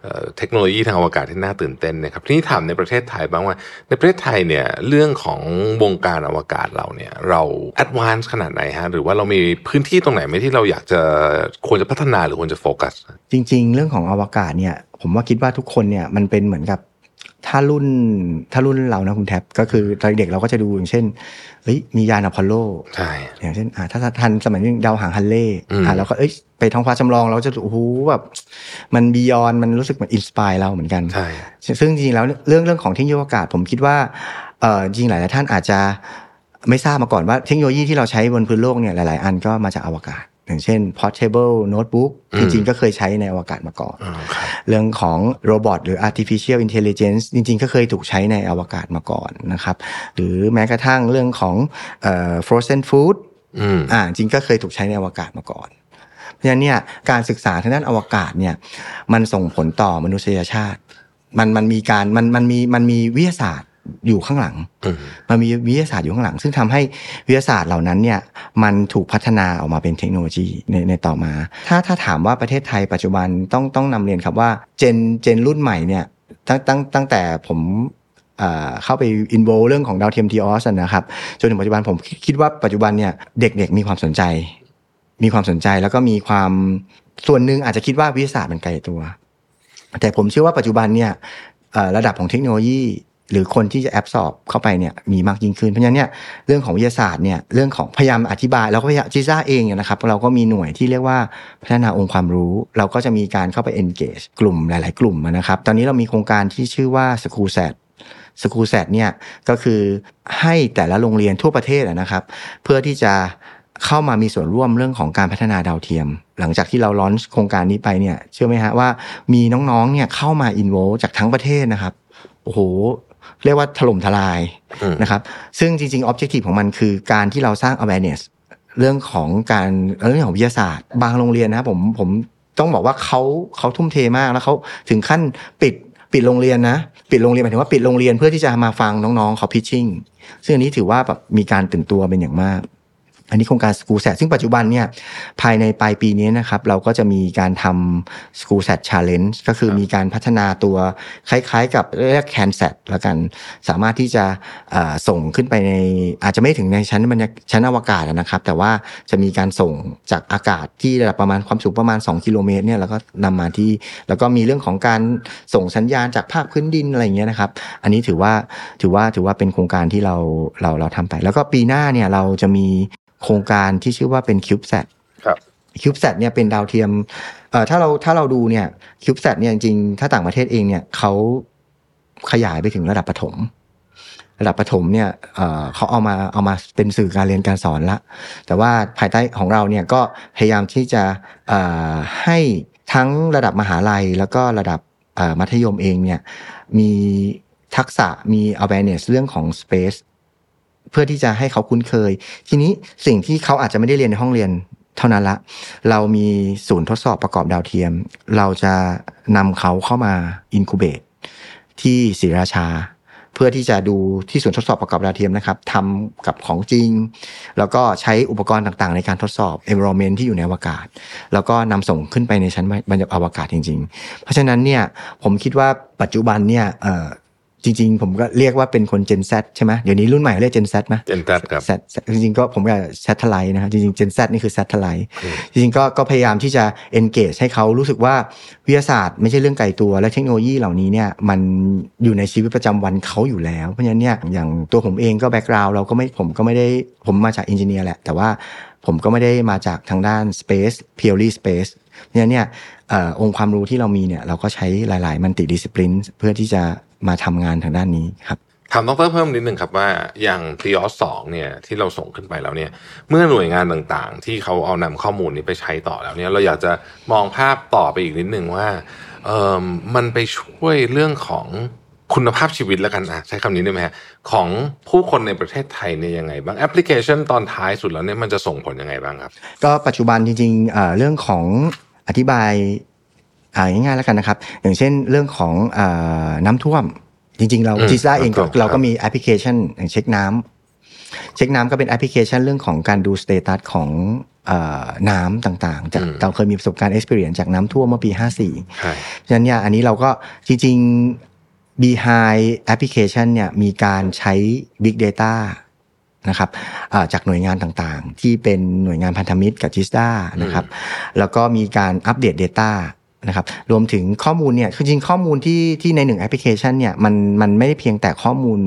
เอ่อเทคโนโลยีทางอวกาศที่น่าตื่นเต้นนะครับทีนี้ถามในประเทศไทยบ้างว่า ในประเทศไทยเนี่ยเรื่องของวงการอวกาศเราเนี่ยเรา advance ขนาดไหนฮะหรือว่าเรามีพื้นที่ตรงไหนไหมที่เราอยากจะควรจะพัฒนาหรือควรจะโฟกัส จริง ๆ เรื่องของอวกาศเนี่ยผมว่าคิดว่าทุกคนเนี่ยมันเป็นเหมือนกับ ถ้ารุ่นถ้ารุ่นเรานะคุณแท็บก็คือตอนเด็กเราก็จะดูอย่างเช่นเฮ้ยมียานอพอลโลใช่อย่างเช่นอ่าถ้าทันสมัยนี้ดาวหางฮัลเลย์อืมอ่าเราก็เอ้ยไปท้องฟ้าจำลองเราจะโอ้โหแบบมัน beyond มันรู้สึกเหมือน inspire เราเหมือนกันใช่ซึ่งจริงๆแล้วเรื่องเรื่องของเทคโนโลยีอวกาศผมคิดว่าเออจริงๆหลายๆท่านอาจจะไม่ทราบมาก่อนว่าเทคโนโลยีที่เราใช้บนพื้นโลกเนี่ยหลาย ๆ อันก็มาจากอวกาศ อย่างเช่น portable notebook อืมจริงๆ ก็เคยใช้ในอวกาศมาก่อนอ่าครับเรื่องของ robot หรือ artificial intelligence จริงๆ ก็เคยถูกใช้ในอวกาศมาก่อนนะครับ หรือแม้กระทั่งเรื่องของเอ่อ frozen food อืมอ่าจริงก็เคยถูกใช้ในอวกาศมาก่อนเพราะฉะนั้นเนี่ยการศึกษาทางด้านอวกาศเนี่ยมันส่งผลต่อมนุษยชาติ มันมันมีการมันมันมีมันมีวิทยาศาสตร์ อยู่ข้างหลังอืมมันมีวิทยาศาสตร์อยู่ข้างหลัง ซึ่งทำให้วิทยาศาสตร์เหล่านั้นเนี่ยมันถูกพัฒนาออกมาเป็นเทคโนโลยีในในต่อมา ถ้าถ้าถามว่าประเทศไทยปัจจุบันต้องต้องนำเรียนครับว่าเจนGen รุ่นใหม่เนี่ยตั้งตั้งตั้งแต่ผมเอ่อเข้าไป involve เรื่องของดาวเทียม THEOS นะครับจนถึงปัจจุบันผมคิดคิดว่าปัจจุบันเนี่ยเด็กๆมีความสนใจ มีความสนใจแล้วก็มีความส่วนหนึ่งอาจจะคิดว่าวิทยาศาสตร์มันไกลตัว แต่ผมเชื่อว่าปัจจุบันเนี่ยเอ่อระดับของเทคโนโลยี หรือคนที่จะ absorb เข้าไปเนี่ยมีมากยิ่งขึ้น เพราะฉะนั้นเนี่ยเรื่องของวิทยาศาสตร์เนี่ยเรื่องของพยายามอธิบายแล้วก็พยายาม GISTDA เองเนี่ยนะครับเราก็มีหน่วยที่เรียกว่าพัฒนาองค์ความรู้ เราก็จะมีการเข้าไป engage กลุ่มหลาย ๆ กลุ่มนะครับ ตอนนี้เรามีโครงการที่ชื่อว่า School Set สกู l แซเนี่ยก็คือให้แต่ละโรงเรียนทั่วประเทศนะครับ เพื่อที่จะเข้ามามีส่วนร่วมเรื่องของการพัฒนาดาวเทียม หลังจากที่เราลอนโครงการนี้ไปเนี่ยเชื่อไหมฮะว่ามีน้องๆเนี่ยเข้ามาอินโวจากทั้งประเทศนะครับโอ้โห เรียกว่าถล่มทลายอืมนะครับ ซึ่งจริงๆ objective ของมันคือการที่เราสร้าง awareness เรื่องของการเรื่องของวิทยาศาสตร์ บางโรงเรียนนะครับผมผมต้องบอกว่าเขาเขาทุ่มเทมากแล้วเขาถึงขั้นปิดปิดโรงเรียนนะ ปิดโรงเรียนหมายถึงว่าปิดโรงเรียนเพื่อที่จะมาฟังน้องๆเขาพิชชิ่งซึ่งอันนี้ถือว่าแบบมีการตื่นตัวเป็นอย่างมาก อันนี้โครงการ School Set ซึ่งปัจจุบันเนี่ยภายในปลายปีนี้นะครับเราก็จะมีการทำ School Set Challenge ก็คือมีการพัฒนาตัวคล้ายๆ กับเรียก Can Set แล้วกัน สามารถที่จะเอ่อส่งขึ้นไปในอาจจะไม่ถึงในชั้นบรรยากชั้นอวกาศนะครับ แต่ว่าจะมีการส่งจากอากาศที่ระดับประมาณความสูงประมาณ 2 กิโลเมตรเนี่ยแล้วก็นำมาที่ แล้วก็มีเรื่องของการส่งสัญญาณจากภาคพื้นดินอะไรอย่างเงี้ยนะครับ อันนี้ถือว่าถือว่าถือว่าเป็นโครงการที่เราเราเราทำไป แล้วก็ปีหน้าเนี่ยเราจะมี โครงการที่ชื่อว่าเป็น CubeSat ครับ CubeSat เนี่ยเป็นดาวเทียมเอ่อถ้าเราถ้าเราดูเนี่ย CubeSat เนี่ยจริงๆถ้าต่างประเทศเองเนี่ยเขาขยายไปถึงระดับประถม ระดับประถมเนี่ยเอ่อเขาเอามาเอามาเป็นสื่อการเรียนการสอนละแต่ว่าภายใต้ของเราเนี่ยก็พยายามที่จะเอ่อให้ทั้งระดับมหาลัยแล้วก็ระดับเอ่อมัธยมเองเนี่ยมีทักษะมี awareness เรื่องของ space เพื่อที่จะให้เขาคุ้นเคย ทีนี้สิ่งที่เขาอาจจะไม่ได้เรียนในห้องเรียนเท่านั้นละ เรามีศูนย์ทดสอบประกอบดาวเทียม เราจะนำเขาเข้ามา incubate ที่ศรีราชา เพื่อที่จะดูที่ศูนย์ทดสอบประกอบดาวเทียมนะครับทำกับของจริง แล้วก็ใช้อุปกรณ์ต่างๆ ในการทดสอบ environment ที่อยู่ในอวกาศ แล้วก็นำส่งขึ้นไปในชั้นบรรยากาศอวกาศจริง ๆ เพราะฉะนั้นเนี่ยผมคิดว่าปัจจุบันเนี่ย จริงๆ ผมก็เรียกว่าเป็นคน Gen Z ใช่ไหมเดี๋ยวนี้รุ่นใหม่เรียก Gen Z ไหม Gen แตครับ Z จริงๆ ก็ผมกับ satellite นะครับ จริงๆ Gen Z นี่คือ satellite อืมจริงๆ ก็ก็พยายามที่จะ engage ให้เขารู้สึกว่าวิทยาศาสตร์ไม่ใช่เรื่องไกลตัว และเทคโนโลยีเหล่านี้เนี่ยมันอยู่ในชีวิตประจำวันเขาอยู่แล้ว เพราะฉะนั้นเนี่ยอย่างตัวผมเองก็ background เราก็ไม่ผมก็ไม่ได้ผมมาจาก engineer แหละ แต่ว่าผมก็ไม่ได้มาจากทางด้าน space purely space เพราะฉะนั้นเนี่ยเอ่อองค์ความรู้ที่เรามีเนี่ยเราก็ใช้หลาย ๆ มันติดิส p ลินเพื่อที่จะ มาทำงานทางด้านนี้ครับถามดรเพิ่มนิดนึงครับว่าอย่าง p ีออสองเนี่ยที่เราส่งขึ้นไปแล้วเนี่ย เมื่อหน่วยงานต่างๆ ที่เขาเอานำข้อมูลนี้ไปใช้ต่อแล้วเนี่ยเราอยากจะมองภาพต่อไปอีกนิดนึงว่าเออมันไปช่วยเรื่องของคุณภาพชีวิตแล้วกันอะใช้คำนี้ได้ไหมฮะของผู้คนในประเทศไทยเนี่ยยังไงบ้างแอปพลิเคชันตอนท้ายสุดแล้วเนี่ยมันจะส่งผลยังไงบ้างครับ ก็ปัจจุบันจริงๆเอ่อเรื่องของอธิบายอ่า ง่ายๆแล้วกันนะครับ อย่างเช่นเรื่องของเอ่อน้ำท่วม จริง ๆ เราอืม GISTDA เองก็น้ำท่วมเราก็มีแอปพลิเคชันอย่างเช็คน้ำเช็คน้ำก็เป็นแอปพลิเคชันเรื่องของการดู status ของเอ่อน้ำต่างๆ จากเราเคยมีประสบการณ์ experience จากน้ำท่วมเมื่อปี 54ใช่ฉะนั้นเนี่ยอันนี้เราก็จริง ๆ Behind Application เนี่ยมีการใช้ Big Data นะครับอ่าจากหน่วยงานต่างๆ ที่เป็นหน่วยงานพันธมิตรกับ GISTDA นะครับ แล้วก็มีการอัปเดต Data นะครับรวมถึงข้อมูลเนี่ยคือจริงข้อมูลที่ที่ในหนึ่งแอปพลิเคชันเนี่ยมันมันไม่ได้เพียงแต่ข้อมูล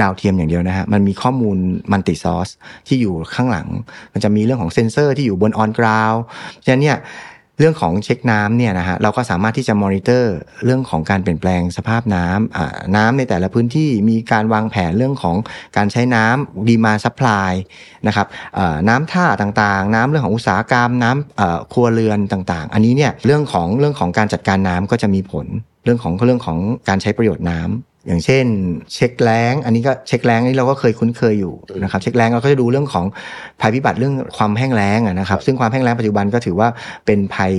ดาวเทียมอย่างเดียวนะฮะมันมีข้อมูล multi-source ที่อยู่ข้างหลัง มันจะมีเรื่องของเซนเซอร์ที่อยู่บน on ground ฉะนั้นเนี่ย เรื่องของเช็คน้ำเนี่ยนะฮะเราก็สามารถที่จะมอนิเตอร์เรื่องของการเปลี่ยนแปลงสภาพน้ำน้ำในแต่ละพื้นที่มีการวางแผนเรื่องของการใช้น้ำ demand supply นะครับน้ำท่าต่างๆ น้ำเรื่องของอุตสาหกรรมน้ำครัวเรือนต่างๆ อันนี้เนี่ยเรื่องของเรื่องของการจัดการน้ำก็จะมีผลเรื่องของเรื่องของการใช้ประโยชน์น้ำ อย่างเช่น เช็คแล้งอันนี้ก็เช็คแล้งนี่เราก็เคยคุ้นเคยอยู่นะครับ เช็คแล้งเราก็จะดูเรื่องของภัยพิบัติเรื่องความแห้งแล้งอะนะครับ ซึ่งความแห้งแล้งปัจจุบันก็ถือว่าเป็นภัย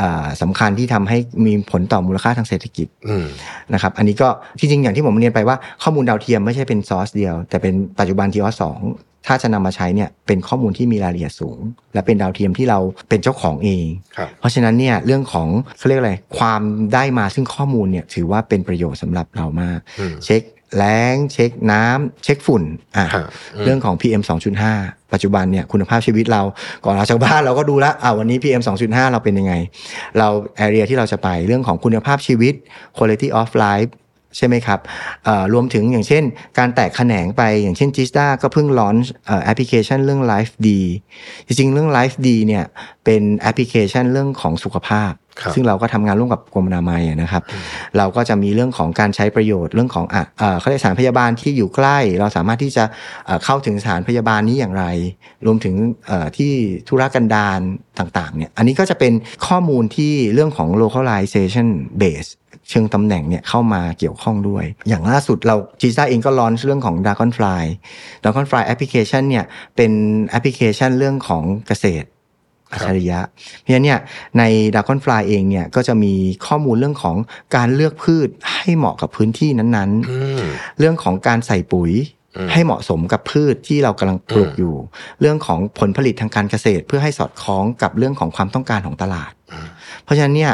อ่าสำคัญที่ทำให้มีผลต่อมูลค่าทางเศรษฐกิจอืมนะครับ อันนี้ก็จริงๆอย่างที่ผมเรียนไปว่าข้อมูลดาวเทียมไม่ใช่เป็นซอสเดียว แต่เป็นปัจจุบันทีออสอง ถ้าจะนำมาใช้เนี่ยเป็นข้อมูลที่มีรายละเอียดสูง และเป็นดาวเทียมที่เราเป็นเจ้าของเองครับเพราะฉะนั้นเนี่ยเรื่องของเขาเรียกอะไรความได้มาซึ่งข้อมูลเนี่ยถือว่าเป็นประโยชน์สำหรับเรามากอืมเช็คแล้งเช็คน้ำเช็คฝุ่นอะฮะอืมเรื่องของ PM 2.5 ปัจจุบันเนี่ยคุณภาพชีวิตเราก่อนเราจากบ้านเราก็ดูแล้วอ่าวันนี้ PM 2.5 เราเป็นยังไง เราแอเรียที่เราจะไปเรื่องของคุณภาพชีวิต quality of life ใช่ไหมครับเอ่อรวมถึงอย่างเช่น การแตกแขนงไปอย่างเช่น g i s t a ก็เพิ่งลอนแอปพลิเคชันเรื่อง Life D จริงๆ เรื่อง Life D เนี่ยเป็นแอปพลิเคชันเรื่องของสุขภาพครับซึ่งเราก็ทำงานร่วมกับกรมอนามัยอะนะครับ เราก็จะมีเรื่องของการใช้ประโยชน์เรื่องของอะเอ่อเขาเรียกสถานพยาบาลที่อยู่ใกล้ เราสามารถที่จะเอ่อเข้าถึงสถานพยาบาลนี้อย่างไร รวมถึงเอ่อที่ธุรกันดารต่างๆเนี่ยอันนี้ก็จะเป็นข้อมูลที่เรื่องของ localization base เชิงตำแหน่งเนี่ยเข้ามาเกี่ยวข้องด้วย อย่างล่าสุดเรา GISTDA เองก็ launch เรื่องของ Dragonfly Dragonfly Application เนี่ยเป็นแอปพลิเคชันเรื่องของเกษตรอัจฉริยะ เพราะฉะนั้นเนี่ยใน Dragonfly เองเนี่ยก็จะมีข้อมูลเรื่องของการเลือกพืชให้เหมาะกับพื้นที่นั้นอืมๆเรื่องของการใส่ปุ๋ยอืมให้เหมาะสมกับพืชที่เรากำลังปลูกอืมอยู่ เรื่องของผลผลิตทางการเกษตรเพื่อให้สอดคล้องกับเรื่องของความต้องการของตลาด เพราะฉะนั้นเนี่ย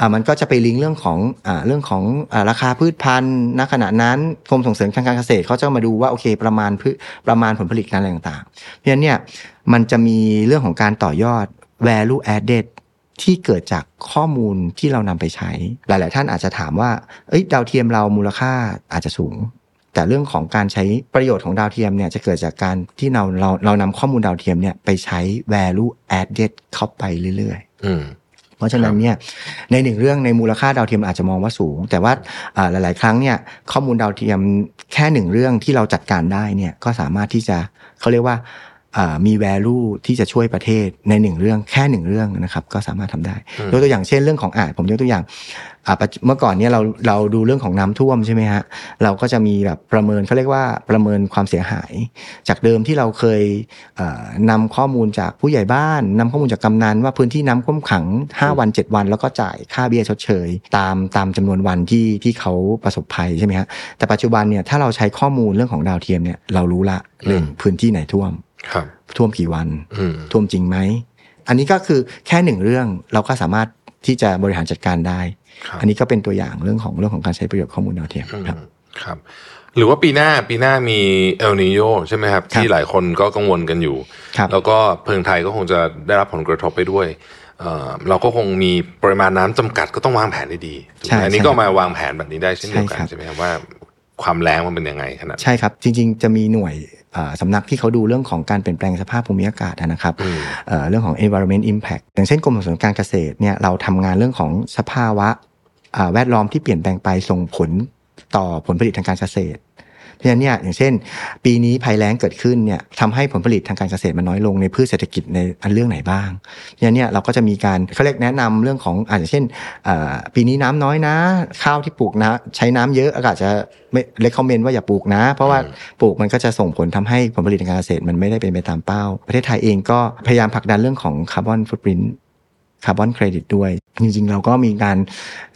อ่ามันก็จะไปลิงก์เรื่องของอ่าเรื่องของอาราคาพืชพันธุ์ณขณะนั้นกรมส่งเสริมทางการเกษตรเขาจะมาดูว่าโอเคประมาณพืชประมาณผลผลิตการอะไรต่างๆ เพราะฉะนั้นเนี่ยมันจะมีเรื่องของการต่อยอด value added ที่เกิดจากข้อมูลที่เรานำไปใช้ หลาย ๆ ท่านอาจจะถามว่าเอ้ยดาวเทียมเรามูลค่าอาจจะสูง แต่เรื่องของการใช้ประโยชน์ของดาวเทียมเนี่ยจะเกิดจากการที่เราเราเรานำข้อมูลดาวเทียมเนี่ยไปใช้ value added เข้าไปเรื่อยๆอื เพราะฉะนั้นเนี่ยในหนึ่งเรื่องในมูลค่าดาวเทียมอาจจะมองว่าสูง แต่ว่าอ่าหลาย ๆ ครั้งเนี่ยข้อมูลดาวเทียมแค่หนึ่งเรื่องที่เราจัดการได้เนี่ยก็สามารถที่จะเขาเรียกว่าอ่า มี value ที่จะช่วยประเทศในหนึ่งเรื่องแค่หนึ่งเรื่องนะครับก็สามารถทำได้ยกตัวอย่างเช่นเรื่องของอ่าผมยกตัวอย่างอ่าปัจจุเมื่อก่อนเนี่ยเราเราดูเรื่องของน้ำท่วมใช่ไหมฮะเราก็จะมีแบบประเมินเขาเรียกว่าประเมินความเสียหาย จากเดิมที่เราเคยเอ่อนำข้อมูลจากผู้ใหญ่บ้านนำข้อมูลจากกำนันว่าพื้นที่น้ำท่วมขัง 5 วัน 7 วัน แล้วก็จ่ายค่าเบี้ยชดเชย ตามตามจำนวนวันที่ที่เขาประสบภัยใช่ไหมฮะแต่ปัจจุบันเนี่ยถ้าเราใช้ข้อมูลเรื่องของดาวเทียมเนี่ยเรารู้ละหนึ่งพื้นที่ไหนท่วมครับ ท่วมกี่วันอืมท่วมจริงไหมอันนี้ก็คือแค่หนึ่งเรื่องเราก็สามารถที่จะบริหารจัดการได้ครับอันนี้ก็เป็นตัวอย่างเรื่องของเรื่องของการใช้ประโยชน์ข้อมูลดาวเทียมครับครับหรือว่าปีหน้าปีหน้ามีเอลนิโยใช่ไหมครับครับที่หลายคนก็กังวลกันอยู่ครับแล้วก็เพิงไทยก็คงจะได้รับผลกระทบไปด้วยเอ่อเราก็คงมีปริมาณน้ำจำกัดก็ต้องวางแผนได้ดีถูกไหมใช่อันนี้ใช่ก็มาวางแผนแบบนี้ได้เช่นเดียวกันใช่ครับใช่ไหมครับว่า ความแรงมันเป็นยังไงขนาดใช่ครับ จริง ๆ จะมีหน่วยอ่าสำนักที่เขาดูเรื่องของการเปลี่ยนแปลงสภาพภูมิอากาศนะครับอืมเอ่อเรื่องของ environment impact อย่างเช่นกรมส่งเสริมการเกษตรเนี่ยเราทำงานเรื่องของสภาวะอ่าแวดล้อมที่เปลี่ยนแปลงไปส่งผลต่อผลผลิตทางการเกษตร เพราะฉะนั้นเนี่ยอย่างเช่น ปีนี้ภัยแล้งเกิดขึ้นเนี่ยทำให้ผลผลิตทางการเกษตรมันน้อยลงในพืชเศรษฐกิจในอันเรื่องไหนบ้างเพราะฉะนั้นเนี่ยเราก็จะมีการเขาเรียกแนะนำเรื่องของอาจจะเช่นปีนี้น้ำน้อยนะ ข้าวที่ปลูกนะใช้น้ำเยอะอาจจะไม่เลคคอมเมนต์ว่าอย่าปลูกนะ เพราะว่าปลูกมันก็จะส่งผลทำให้ผลผลิตทางการเกษตรมันไม่ได้เป็นไปตามเป้า ประเทศไทยเองก็พยายามผลักดันเรื่องของ carbon footprint คาร์บอนเครดิตด้วย จริงๆ เราก็มีการ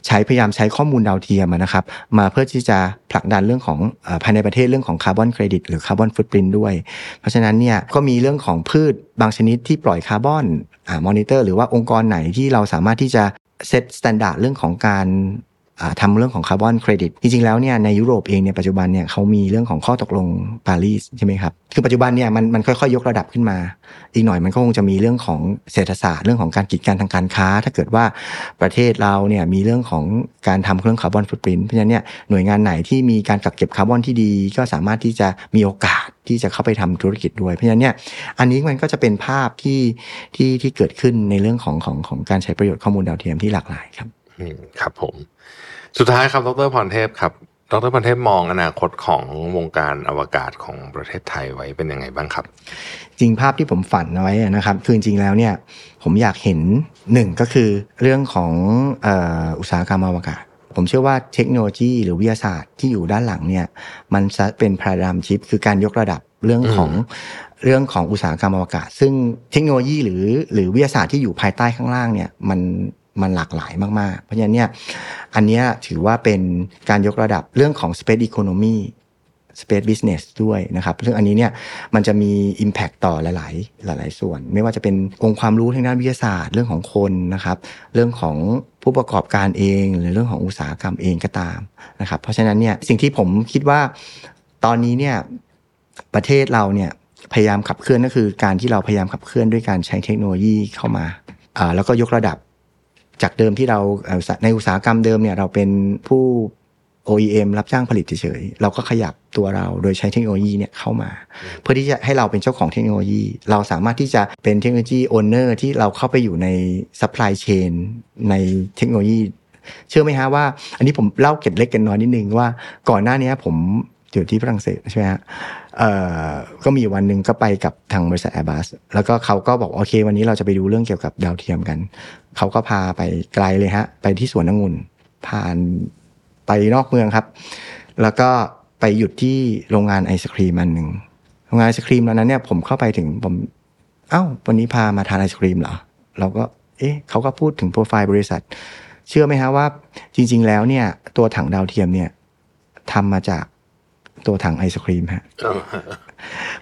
ใช้พยายามใช้ข้อมูลดาวเทียมนะครับ มาเพื่อที่จะผลักดันเรื่องของภายในประเทศเรื่องของคาร์บอนเครดิตหรือ carbon footprint ด้วย เพราะฉะนั้นเนี่ยก็มีเรื่องของพืชบางชนิดที่ปล่อยคาร์บอนมอนิเตอร์หรือว่าองค์กรไหนที่เราสามารถที่จะ set standard เรื่องของการ ทำเรื่องของคาร์บอนเครดิตจริงๆแล้วเนี่ยในยุโรปเองเนี่ยปัจจุบันเนี่ยเขามีเรื่องของข้อตกลงปารีสใช่ไหมครับคือปัจจุบันเนี่ยมันมันค่อยๆ ยกระดับขึ้นมา อีกหน่อยมันก็คงจะมีเรื่องของเศรษฐศาสตร์เรื่องของการกีดกันทางการค้า ถ้าเกิดว่าประเทศเราเนี่ยมีเรื่องของการทำเรื่อง carbon footprint เพราะฉะนั้นเนี่ยหน่วยงานไหนที่มีการกักเก็บคาร์บอนที่ดี ก็สามารถที่จะมีโอกาสที่จะเข้าไปทำธุรกิจด้วย เพราะฉะนั้นเนี่ยอันนี้มันก็จะเป็นภาพที่ที่ที่เกิดขึ้นในเรื่องของของของการใช้ประโยชน์ข้อมูลดาวเทียมที่หลากหลายครับอืมครับผม สุดท้ายครับ ดรพรเทพครับ ดรพรเทพมองอนาคตของวงการอวกาศของประเทศไทยไว้เป็นยังไงบ้างครับ จริงภาพที่ผมฝันเอาไว้นะครับ คือจริงๆแล้วเนี่ย ผมอยากเห็นหนึ่งก็คือเรื่องของเอ่ออุตสาหกรรมอวกาศผมเชื่อว่าเทคโนโลยีหรือวิทยาศาสตร์ที่อยู่ด้านหลังเนี่ยมันจะเป็นพาราดามชิพคือการยกระดับเรื่องของเรื่องของอุตสาหกรรมอวกาศ ซึ่งเทคโนโลยีหรือหรือวิทยาศาสตร์ที่อยู่ภายใต้ข้างล่างเนี่ยมัน มันหลากหลายมากๆ เพราะฉะนั้นเนี่ยอันนี้ถือว่าเป็นการยกระดับเรื่องของ space economy space business ด้วยนะครับซึ่งอันนี้เนี่ยมันจะมี impact ต่อหลาย ๆ หลาย ๆ ส่วน ไม่ว่าจะเป็นองค์ความรู้ทางด้านวิทยาศาสตร์ เรื่องของคนนะครับ เรื่องของผู้ประกอบการเอง หรือเรื่องของอุตสาหกรรมเองก็ตามนะครับ เพราะฉะนั้นเนี่ยสิ่งที่ผมคิดว่าตอนนี้เนี่ยประเทศเราเนี่ยพยายามขับเคลื่อนก็คือการที่เราพยายามขับเคลื่อนด้วยการใช้เทคโนโลยีเข้ามาแล้วก็ยกระดับ จากเดิมที่เราในอุตสาหกรรมเดิมเนี่ยเราเป็นผู้ OEM รับจ้างผลิตเฉยๆ เราก็ขยับตัวเราโดยใช้เทคโนโลยีเนี่ยเข้ามา เพื่อที่จะให้เราเป็นเจ้าของเทคโนโลยี เราสามารถที่จะเป็น technology owner ที่เราเข้าไปอยู่ใน supply chain ในเทคโนโลยี เชื่อไหมฮะว่า อันนี้ผมเล่าเกร็ดเล็กเกร็ดน้อยนิดนึงว่าก่อนหน้านี้ผมอยู่ที่ฝรั่งเศสใช่ไหมฮะ ก็มีวันหนึ่งก็ไปกับทางบริษัท Airbus แล้วก็เขาก็บอกโอเค วันนี้เราจะไปดูเรื่องเกี่ยวกับดาวเทียมกัน เขาก็พาไปไกลเลยฮะ ไปที่สวนองุ่นผ่านไปนอกเมืองครับ แล้วก็ไปหยุดที่โรงงานไอศครีมอันหนึ่งโรงงานไอศครีมตอนนั้นเนี่ยผมเข้าไปถึงผมเอ้าวันนี้พามาทานไอศครีมเหรอเราก็ เอ๊ะเขาก็พูดถึงโปรไฟล์บริษัท เชื่อไหมฮะว่า จริง ๆ แล้วเนี่ย ตัวถังดาวเทียมเนี่ยทำมาจาก ตัวถังไอศครีมฮะ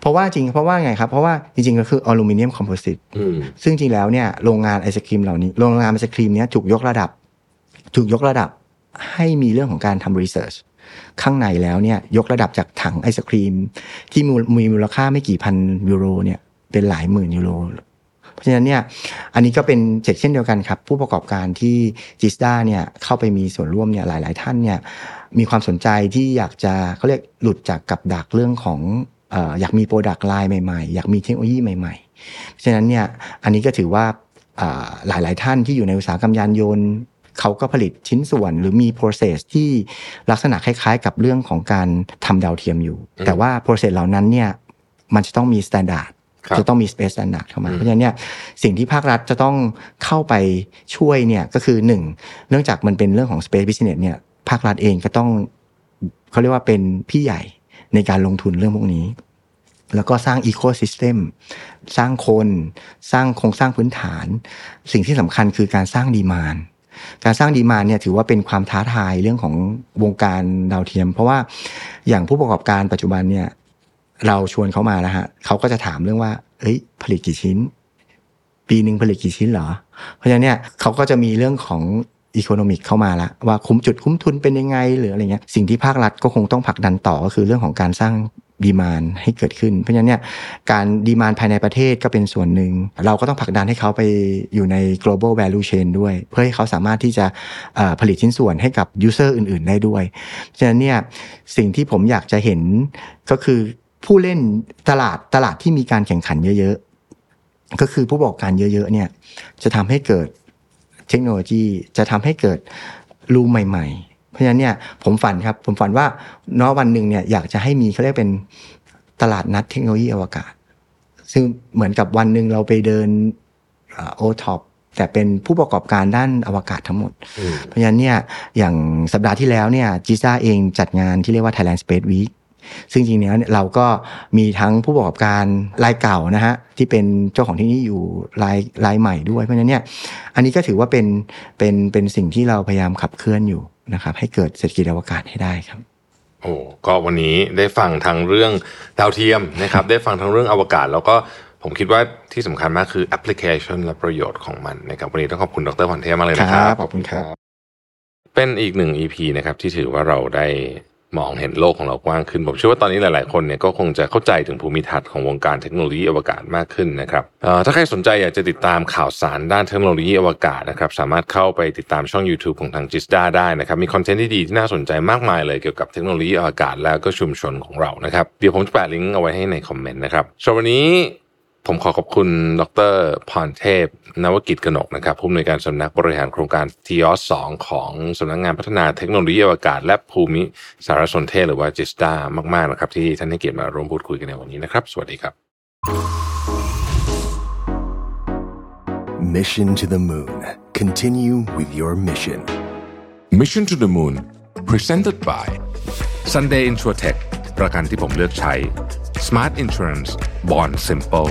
เพราะว่าจริงเพราะว่าไงครับ เพราะว่าจริงๆก็คืออลูมิเนียม composite อืมซึ่งจริงแล้วเนี่ยโรงงานไอศครีมเหล่านี้โรงงานไอศครีมเนี้ยถูกยกระดับ ถูกยกระดับให้มีเรื่องของการทำ research ข้างในแล้วเนี่ยยกระดับจากถังไอศครีม ที่มูลมีมูลค่าไม่กี่พันยูโรเนี่ยเป็นหลายหมื่นยูโรเพราะฉะนั้นเนี่ยอันนี้ก็เป็นเช่นเช่นเดียวกันครับ ผู้ประกอบการที่ GISTDA เนี่ยเข้าไปมีส่วนร่วมเนี่ยหลาย ๆ ท่านเนี่ย มีความสนใจที่อยากจะเขาเรียกหลุดจากกับดักเรื่องของเอ่ออยากมี product line ใหม่ๆ อยากมีเทคโนโลยีใหม่ๆ เพราะฉะนั้นเนี่ยอันนี้ก็ถือว่าอ่าหลายๆท่านที่อยู่ในอุตสาหกรรมยานยนต์เขาก็ผลิตชิ้นส่วนหรือมี process ที่ลักษณะคล้ายๆ กับเรื่องของการทำดาวเทียมอยู่ แต่ว่า process เหล่านั้นเนี่ยมันจะต้องมี standard ครับจะต้องมี space standard เข้ามาอืมเพราะฉะนั้นเนี่ยสิ่งที่ภาครัฐจะต้องเข้าไปช่วยเนี่ยก็คือหนึ่งเนื่องจากมันเป็นเรื่องของ space business เนี่ย ภาครัฐเองก็ต้องเขาเรียกว่าเป็นพี่ใหญ่ในการลงทุนเรื่องพวกนี้ แล้วก็สร้างอีโค y ิสเต็มสร้างคนสร้างโครงสร้างพื้นฐาน สิ่งที่สำคัญคือการสร้างดีมานการสร้างดีมานเนี่ยถือว่าเป็นความท้าทายเรื่องของวงการดาวเทียม เพราะว่าอย่างผู้ประกอบการปัจจุบันเนี่ยเราชวนเขามาแล้วฮะเขาก็จะถามเรื่องว่า เอ้ย ผลิตกี่ชิ้น ปีหนึ่งผลิตกี่ชิ้นเหรอ เพราะฉะนั้นเนี่ยเขาก็จะมีเรื่องของ อีโคโนมิกเข้ามาละว่าคุ้มจุดคุ้มทุนเป็นยังไงหรืออะไรเงี้ยสิ่งที่ภาครัฐก็คงต้องผลักดันต่อก็คือเรื่องของการสร้างดีมานให้เกิดขึ้น เพราะฉะนั้นเนี่ยการดีมานภายในประเทศก็เป็นส่วนหนึ่ง เราก็ต้องผลักดันให้เขาไปอยู่ใน global value chain ด้วย เพื่อให้เขาสามารถที่จะผลิตชิ้นส่วนให้กับ user อื่น ๆ ได้ด้วย เพราะฉะนั้นเนี่ยสิ่งที่ผมอยากจะเห็นก็คือผู้เล่นตลาดตลาดที่มีการแข่งขันเยอะ ๆ ก็คือผู้ประกอบการเยอะ ๆ เนี่ยจะทำให้เกิด เทคโนโลยีจะทำให้เกิดรูมใหม่ๆราะฉะนั้นเนี่ยผมฝันครับ ผมฝันว่าเนาะวันหนึ่งเนี่ยอยากจะให้มีเขาเรียกเป็นตลาดนัดเทคโนโลยีอวกาศ ซึ่งเหมือนกับวันหนึ่งเราไปเดินโอท็อปแต่เป็นผู้ประกอบการด้านอวกาศทั้งหมดอืมเพราะฉะนั้นเนี่ยอย่างสัปดาห์ที่แล้วเนี่ยจีซ่าเองจัดงานที่เรียกว่า Thailand Space Week ซึ่งจริงๆแล้วเนี่ยเราก็มีทั้งผู้ประกอบการรายเก่านะฮะที่เป็นเจ้าของที่นี่อยู่รายรายใหม่ด้วย เพราะฉะนั้นเนี่ยอันนี้ก็ถือว่าเป็นเป็นเป็นสิ่งที่เราพยายามขับเคลื่อนอยู่นะครับให้เกิดเศรษฐกิจอวกาศให้ได้ครับโอ้ก็วันนี้ได้ฟังทั้งเรื่องดาวเทียมนะครับ ได้ฟังทั้งเรื่องอวกาศ แล้วก็ผมคิดว่าที่สำคัญมากคือแอปพลิเคชันและประโยชน์ของมันนะครับวันนี้ต้องขอบคุณดรพรเทพมากเลยนะคครัรับบขอบคุณครับ เป็นอีกหนึ่ง EP นะครับที่ถือว่าเราได้ มองเห็นโลกของเรากว้างขึ้น ผมเชื่อว่าตอนนี้หลาย ๆ คนเนี่ยก็คงจะเข้าใจถึงภูมิทัศน์ของวงการเทคโนโลยีอวกาศมากขึ้นนะครับถ้าใครสนใจอยากจะติดตามข่าวสารด้านเทคโนโลยีอวกาศนะครับสามารถเข้าไปติดตามช่อง YouTube ของทางจิสดาได้นะครับมีคอนเทนต์ที่ดีที่น่าสนใจมากมายเลยเกี่ยวกับเทคโนโลยีอวกาศแล้วก็ชุมชนของเรานะครับเดี๋ยวผมจะแปะลิงก์เอาไว้ให้ในคอมเมนต์นะครับสำหรับวันนี้ ผมขอขอบคุณ ดรพรเทพ นวกิจกนกนะครับผู้อำนวยการสำนักบริหารโครงการทีออสสองของสำนักงานพัฒนาเทคโนโลยีอวกาศ และภูมิสารสนเทศหรือว่าจิสตามาก ๆ นะครับ ที่ท่านให้เกียรติมาร่วมพูดคุยกันในวันนี้นะครับ สวัสดีครับ Mission to the Moon. Continue with your mission. Mission to the Moon Presented by Sunday Insurtech ประกันที่ผมเลือกใช้ Smart Insurance Bond Simple